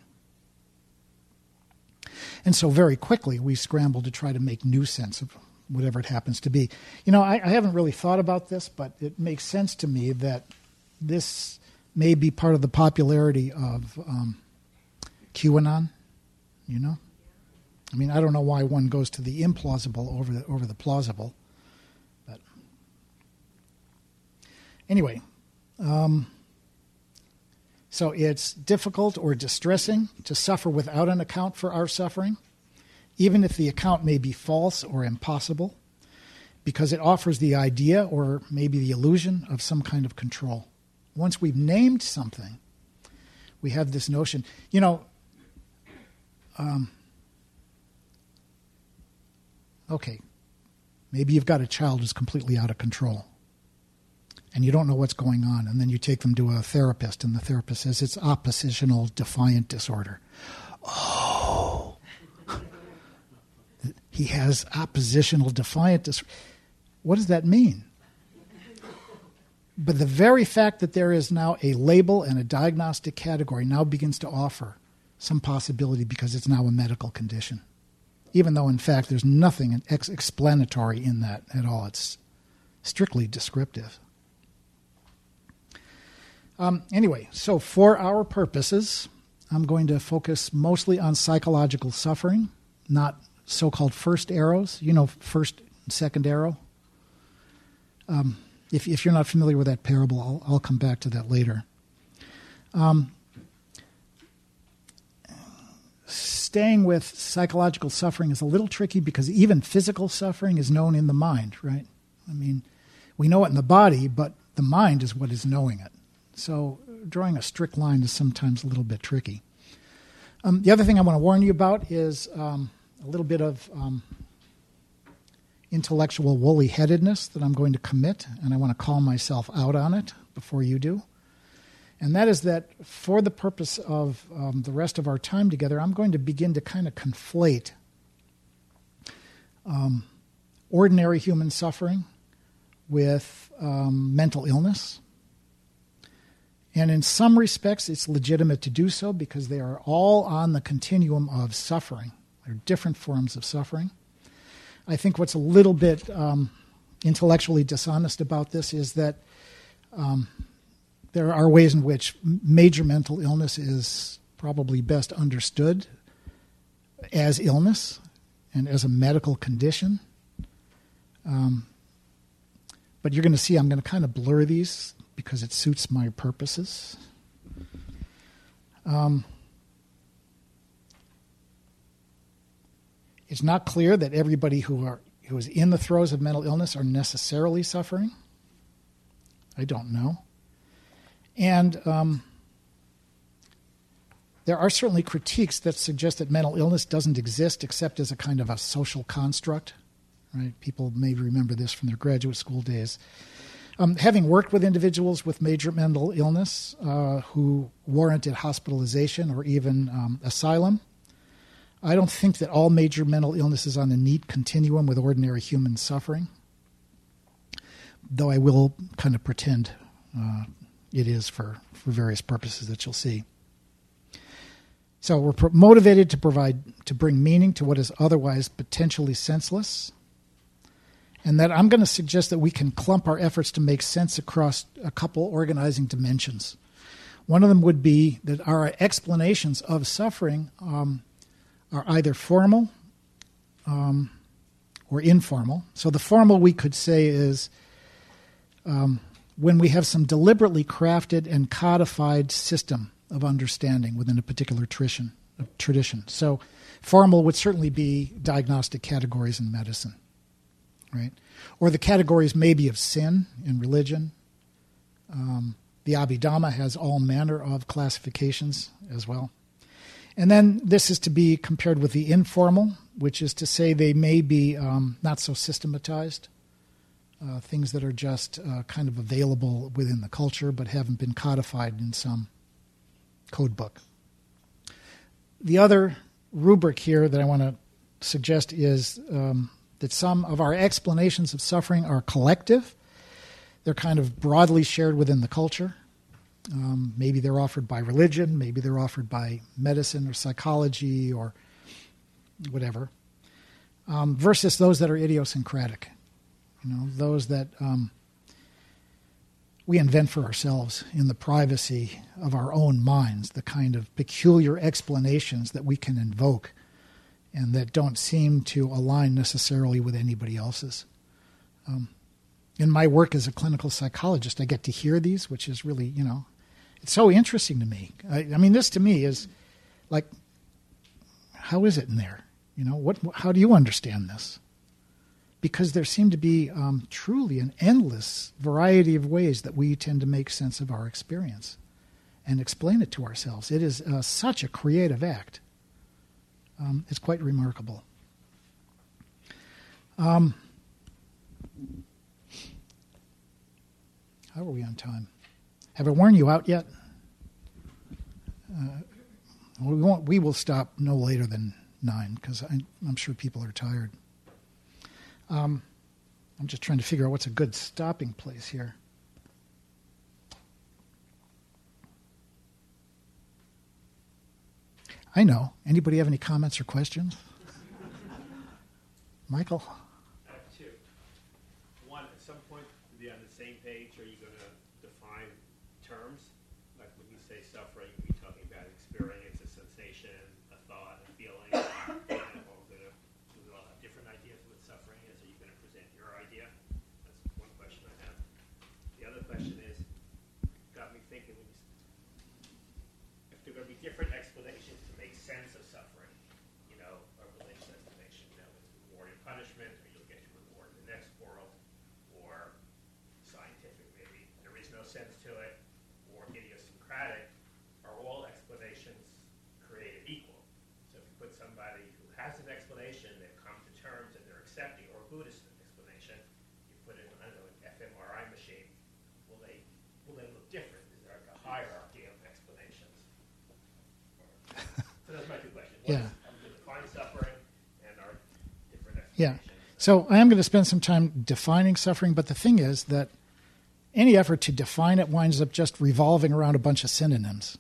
And so, very quickly, we scramble to try to make new sense of whatever it happens to be. You know, I, I haven't really thought about this, but it makes sense to me that this may be part of the popularity of um, QAnon, you know? I mean, I don't know why one goes to the implausible over the over the plausible, but anyway, um, so it's difficult or distressing to suffer without an account for our suffering, even if the account may be false or impossible, because it offers the idea or maybe the illusion of some kind of control. Once we've named something, we have this notion. You know. Um, okay, maybe you've got a child who's completely out of control and you don't know what's going on. And then you take them to a therapist, and the therapist says it's oppositional defiant disorder. Oh, he has oppositional defiant disorder. What does that mean? But the very fact that there is now a label and a diagnostic category now begins to offer some possibility because it's now a medical condition even though in fact there's nothing ex- explanatory in that at all. It's strictly descriptive. Um, anyway, so for our purposes, I'm going to focus mostly on psychological suffering, not so called first arrows. You know, first and second arrow. Um, if, if, you're not familiar with that parable, I'll, I'll come back to that later. Um, staying with psychological suffering is a little tricky because even physical suffering is known in the mind, right? I mean, we know it in the body, but the mind is what is knowing it. So drawing a strict line is sometimes a little bit tricky. Um, the other thing I want to warn you about is um, a little bit of um, intellectual woolly headedness that I'm going to commit, and I want to call myself out on it before you do and that is that for the purpose of um, the rest of our time together, I'm going to begin to kind of conflate um, ordinary human suffering with um, mental illness. And in some respects, it's legitimate to do so because they are all on the continuum of suffering. They're different forms of suffering. I think what's a little bit um, intellectually dishonest about this is that um, there are ways in which major mental illness is probably best understood as illness and as a medical condition. Um, but you're going to see I'm going to kind of blur these because it suits my purposes. Um, it's not clear that everybody who are who is in the throes of mental illness are necessarily suffering. I don't know. And um, there are certainly critiques that suggest that mental illness doesn't exist except as a kind of a social construct. Right? People may remember this from their graduate school days. Um, having worked with individuals with major mental illness uh, who warranted hospitalization or even um, asylum, I don't think that all major mental illness is on a neat continuum with ordinary human suffering, though I will kind of pretend uh, it is for, for various purposes that you'll see. So we're pro- motivated to provide to bring meaning to what is otherwise potentially senseless, and that I'm going to suggest that we can clump our efforts to make sense across a couple organizing dimensions. One of them would be that our explanations of suffering um, are either formal um, or informal. So the formal we could say is um, when we have some deliberately crafted and codified system of understanding within a particular tradition. Tradition. So formal would certainly be diagnostic categories in medicine, right? Or the categories maybe of sin in religion. Um, the Abhidhamma has all manner of classifications as well. And then this is to be compared with the informal, which is to say they may be um, not so systematized, uh, things that are just uh, kind of available within the culture but haven't been codified in some code book. The other rubric here that I want to suggest is um, that some of our explanations of suffering are collective. They're kind of broadly shared within the culture. Um, maybe they're offered by religion, maybe they're offered by medicine or psychology or whatever, um, versus those that are idiosyncratic. You know, those that um, we invent for ourselves in the privacy of our own minds, the kind of peculiar explanations that we can invoke and that don't seem to align necessarily with anybody else's. Um, in my work as a clinical psychologist, I get to hear these, which is really, you know, it's so interesting to me. I, I mean, this to me is like, how is it in there? You know, what? How do you understand this? Because there seem to be um, truly an endless variety of ways that we tend to make sense of our experience and explain it to ourselves. It is uh, such a creative act. Um, it's quite remarkable. Um, how are we on time? Have I worn you out yet? Uh, we won't. We will stop no later than nine because I'm sure people are tired. Um, I'm just trying to figure out what's a good stopping place here. I know. Anybody have any comments or questions? Michael? I have two. One, at some point, to be on the same page, are you going to define terms? Like when you say suffering, are you talking about experience, a sensation, a thought, a feeling? and we're going to, we all have different ideas of what suffering is. Are you going to present your idea? That's one question I have. The other question is, got me thinking when you, s- if there are going to be different explanations to make sense of suffering, you know, a religious explanation, you know, it's reward and punishment, or you'll get your reward in the next world, or scientific maybe, there is no sense to it, or idiosyncratic, are all explanations created equal? So if you put somebody who has an explanation, they've come to terms and they're accepting, or a Buddhist explanation, you put in, I don't know, an fMRI machine, will they, will they look different? Is there like a hierarchy of explanations? So that's my two questions. One Yeah. is, I'm going to define suffering and our different Yeah. So I am going to spend some time defining suffering, but the thing is that any effort to define it winds up just revolving around a bunch of synonyms,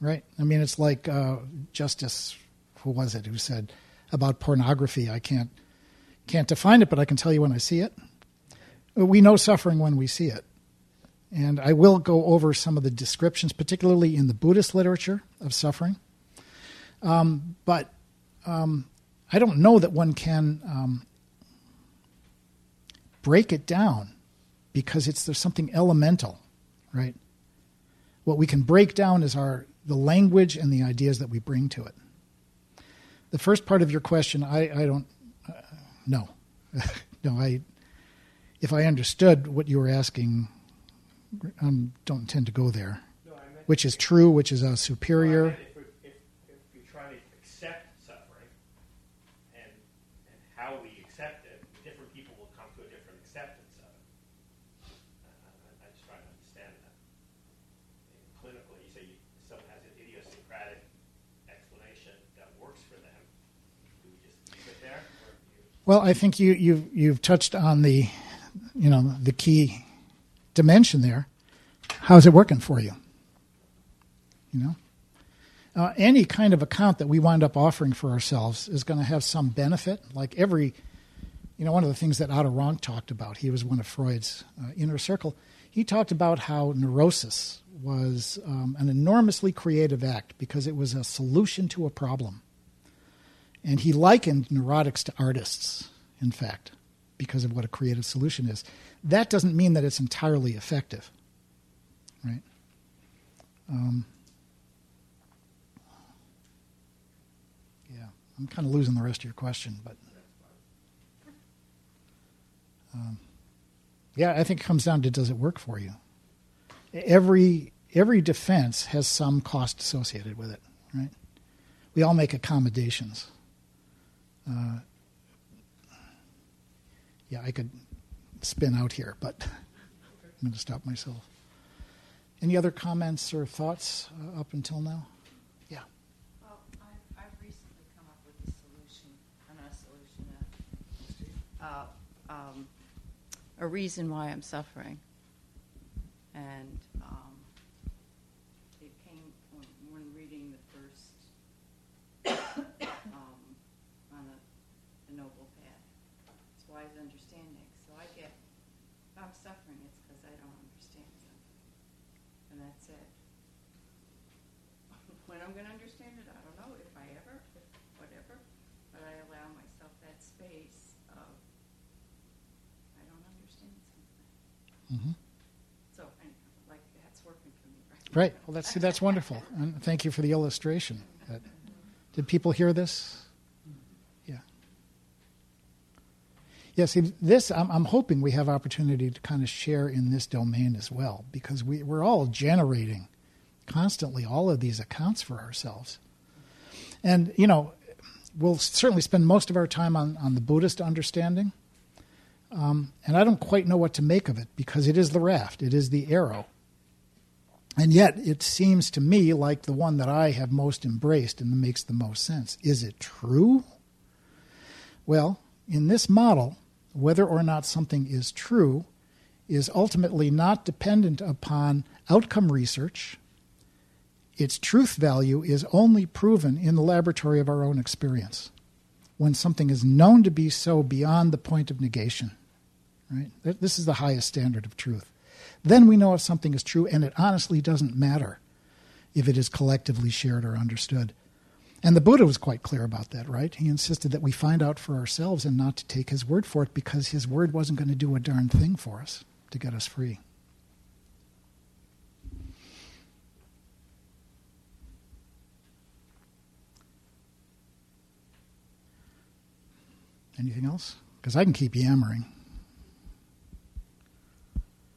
right? I mean, it's like uh, Justice, who was it, who said about pornography, I can't can't define it, but I can tell you when I see it. We know suffering when we see it. And I will go over some of the descriptions, particularly in the Buddhist literature of suffering. Um, but um, I don't know that one can um, break it down because it's there's something elemental, right? What we can break down is our the language and the ideas that we bring to it. The first part of your question, I, I don't uh, know. no, I if I understood what you were asking, um, don't intend to go there. No, Which is true, which is a I superior. meant If, we- if, if you try to accept suffering and, and how we accept it, different people will come to a different acceptance of it. I, I, I just try to understand that. Clinically, you say you, someone has an idiosyncratic explanation that works for them. Do we just leave it there? Or do you, Well, I think you, you've, you've touched on the, you know, the key dimension there. How's it working for you? You know, uh, any kind of account that we wind up offering for ourselves is going to have some benefit. Like every, you know, one of the things that Otto Rank talked about, he was one of Freud's uh, inner circle. He talked about how neurosis was um, an enormously creative act because it was a solution to a problem. And he likened neurotics to artists, in fact, because of what a creative solution is. That doesn't mean that it's entirely effective, right? Um, yeah, I'm kind of losing the rest of your question, but um, yeah, I think it comes down to does it work for you? Every every defense has some cost associated with it, right? We all make accommodations. Uh, yeah, I could spin out here, but I'm going to stop myself. Any other comments or thoughts uh, up until now? Yeah. Well, I've, recently come up with a solution, a solution, uh, uh, um, a reason why I'm suffering. And um, it came when, when reading the first um, on the, the Noble Path. It's wise understanding. So I get, if I'm suffering, it's because I don't understand something. And that's it. When I'm going to understand it, I don't know if I ever, if whatever, but I allow myself that space of I don't understand something. Mm-hmm. So anyhow, like that's working for me right. Right. Well, that's see, that's wonderful, and thank you for the illustration. That, did people hear this? Yeah. Yeah. See, this I'm, I'm hoping we have opportunity to kind of share in this domain as well, because we we're all generating constantly all of these accounts for ourselves, and you know, we'll certainly spend most of our time on on the Buddhist understanding. Um, and I don't quite know what to make of it because it is the raft, it is the arrow. And yet, it seems to me like the one that I have most embraced and makes the most sense. Is it true? Well, in this model, whether or not something is true is ultimately not dependent upon outcome research. Its truth value is only proven in the laboratory of our own experience when something is known to be so beyond the point of negation. Right? This is the highest standard of truth. Then we know if something is true, and it honestly doesn't matter if it is collectively shared or understood. And the Buddha was quite clear about that, right? He insisted that we find out for ourselves and not to take his word for it because his word wasn't going to do a darn thing for us to get us free. Anything else? Because I can keep yammering.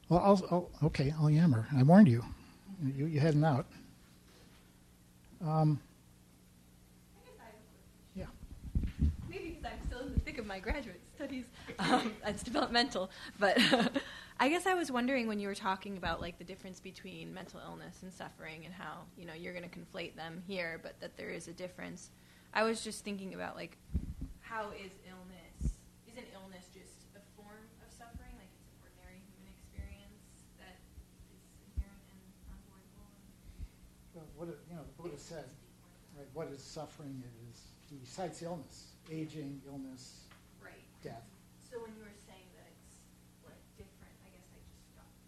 Well, I'll, I'll, okay, I'll yammer. I warned you. You, you heading out. Um, yeah. Maybe because I'm still in the thick of my graduate studies. Um, it's developmental, but I guess I was wondering when you were talking about like the difference between mental illness and suffering, and how you know you're going to conflate them here, but that there is a difference. I was just thinking about like how is just said, right, what is suffering? It is he cites illness, aging, illness, Right. death. So when you were saying that it's like different, I guess I just stopped.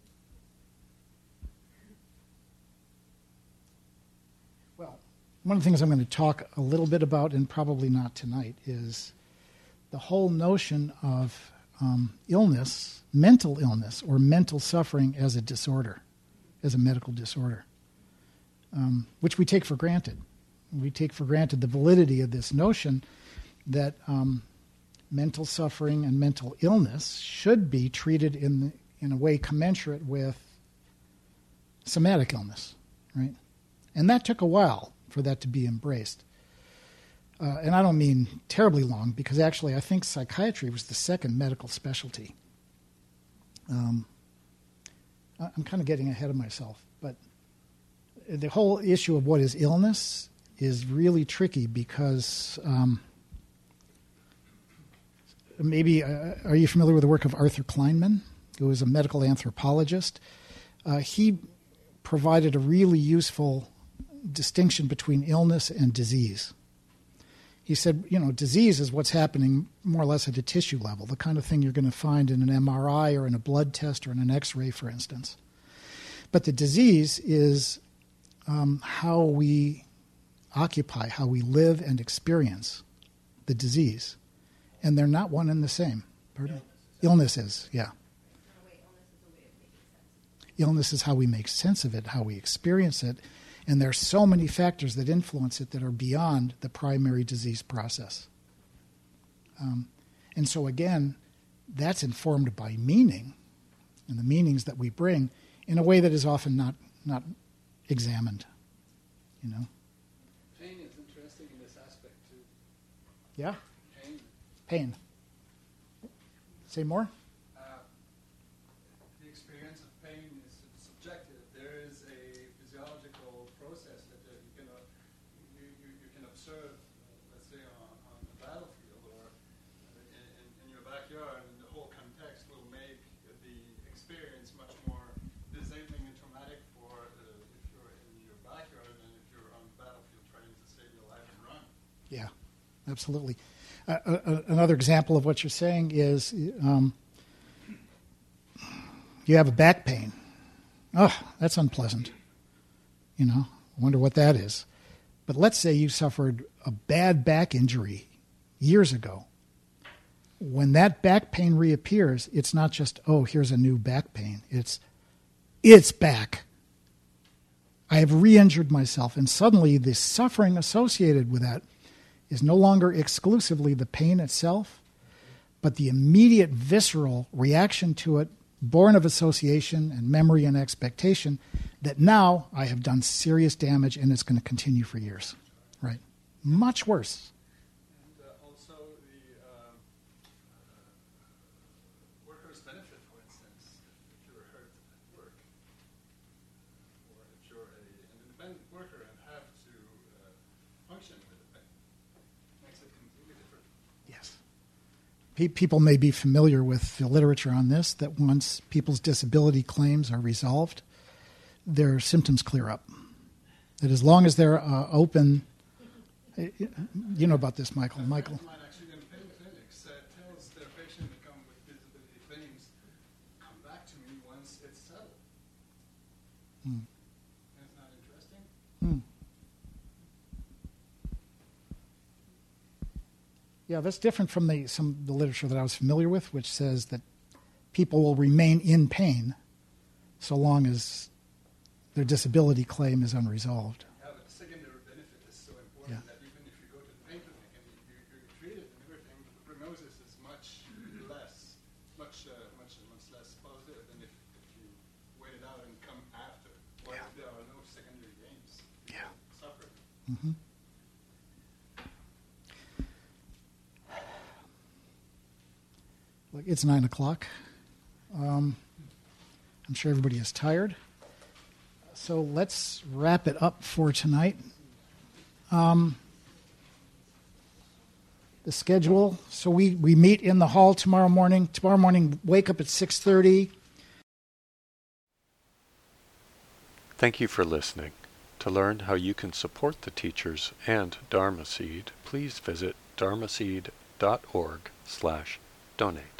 Well, one of the things I'm going to talk a little bit about, and probably not tonight, is the whole notion of um, illness, mental illness, or mental suffering as a disorder, as a medical disorder um, which we take for granted. We take for granted the validity of this notion that um, mental suffering and mental illness should be treated in, the, in a way commensurate with somatic illness, right? And that took a while for that to be embraced. Uh, and I don't mean terribly long, because actually I think psychiatry was the second medical specialty. Um, I'm kind of getting ahead of myself, the whole issue of what is illness is really tricky because um, maybe uh, are you familiar with the work of Arthur Kleinman, who is a medical anthropologist? Uh, he provided a really useful distinction between illness and disease. He said, you know, disease is what's happening more or less at a tissue level, the kind of thing you're going to find in an MRI or in a blood test or in an X ray, for instance. But the disease is um, how we occupy, how we live and experience the disease. And they're not one and the same. Pardon? Illness is, yeah. Illness is how we make sense of it, how we experience it. And there are so many factors that influence it that are beyond the primary disease process. Um, and so, again, that's informed by meaning and the meanings that we bring in a way that is often not, not examined. You know? Pain is interesting in this aspect too. Yeah? Pain. Pain. Say more? Uh, the experience of pain is subjective. There is a physiological process that uh, you can uh, you, you, you can observe, uh, let's say on, on the battlefield or uh, in, in your backyard, and the whole context will make the experience much more disabling and traumatic for uh, if you're in your backyard than if you're on the battlefield trying to save your life and run. Yeah, absolutely. Uh, uh, another example of what you're saying is um, you have a back pain. Oh, that's unpleasant. You know, I wonder what that is. But let's say you suffered a bad back injury years ago. When that back pain reappears, it's not just, oh, here's a new back pain. It's, it's back. I have re injured myself. And suddenly the suffering associated with that is no longer exclusively the pain itself, but the immediate visceral reaction to it, born of association and memory and expectation, that now I have done serious damage and it's going to continue for years. Right? Much worse. And uh, also the uh, uh, workers' benefit, for instance, if you're hurt at work, or if you're a, an independent worker and have to uh, function with the pain, makes it completely different. Yes. Pe- People may be familiar with the literature on this that once people's disability claims are resolved, their symptoms clear up. That as long as they're uh, open, you know about this, Michael. Michael. Mine actually in pain clinics uh, tells their patient that come with disability claims, come back to me once it's settled. Hmm. Isn't that interesting? Hmm. Yeah, that's different from the some the literature that I was familiar with, which says that people will remain in pain so long as their disability claim is unresolved. Yeah, but the secondary benefit is so important Yeah. that even if you go to the pain clinic and you, you're treated and everything, the prognosis is much less, much, uh, much, much less positive than if, if you wait it out and come after, or Yeah. if there are no secondary gains. Yeah. Suffer. hmm Look, it's nine o'clock. Um, I'm sure everybody is tired. So let's wrap it up for tonight. Um, the schedule. So we, we meet in the hall tomorrow morning. Tomorrow morning, wake up at 6.30. Thank you for listening. To learn how you can support the teachers and Dharma Seed, please visit dharma dharmaseed.org slash donate.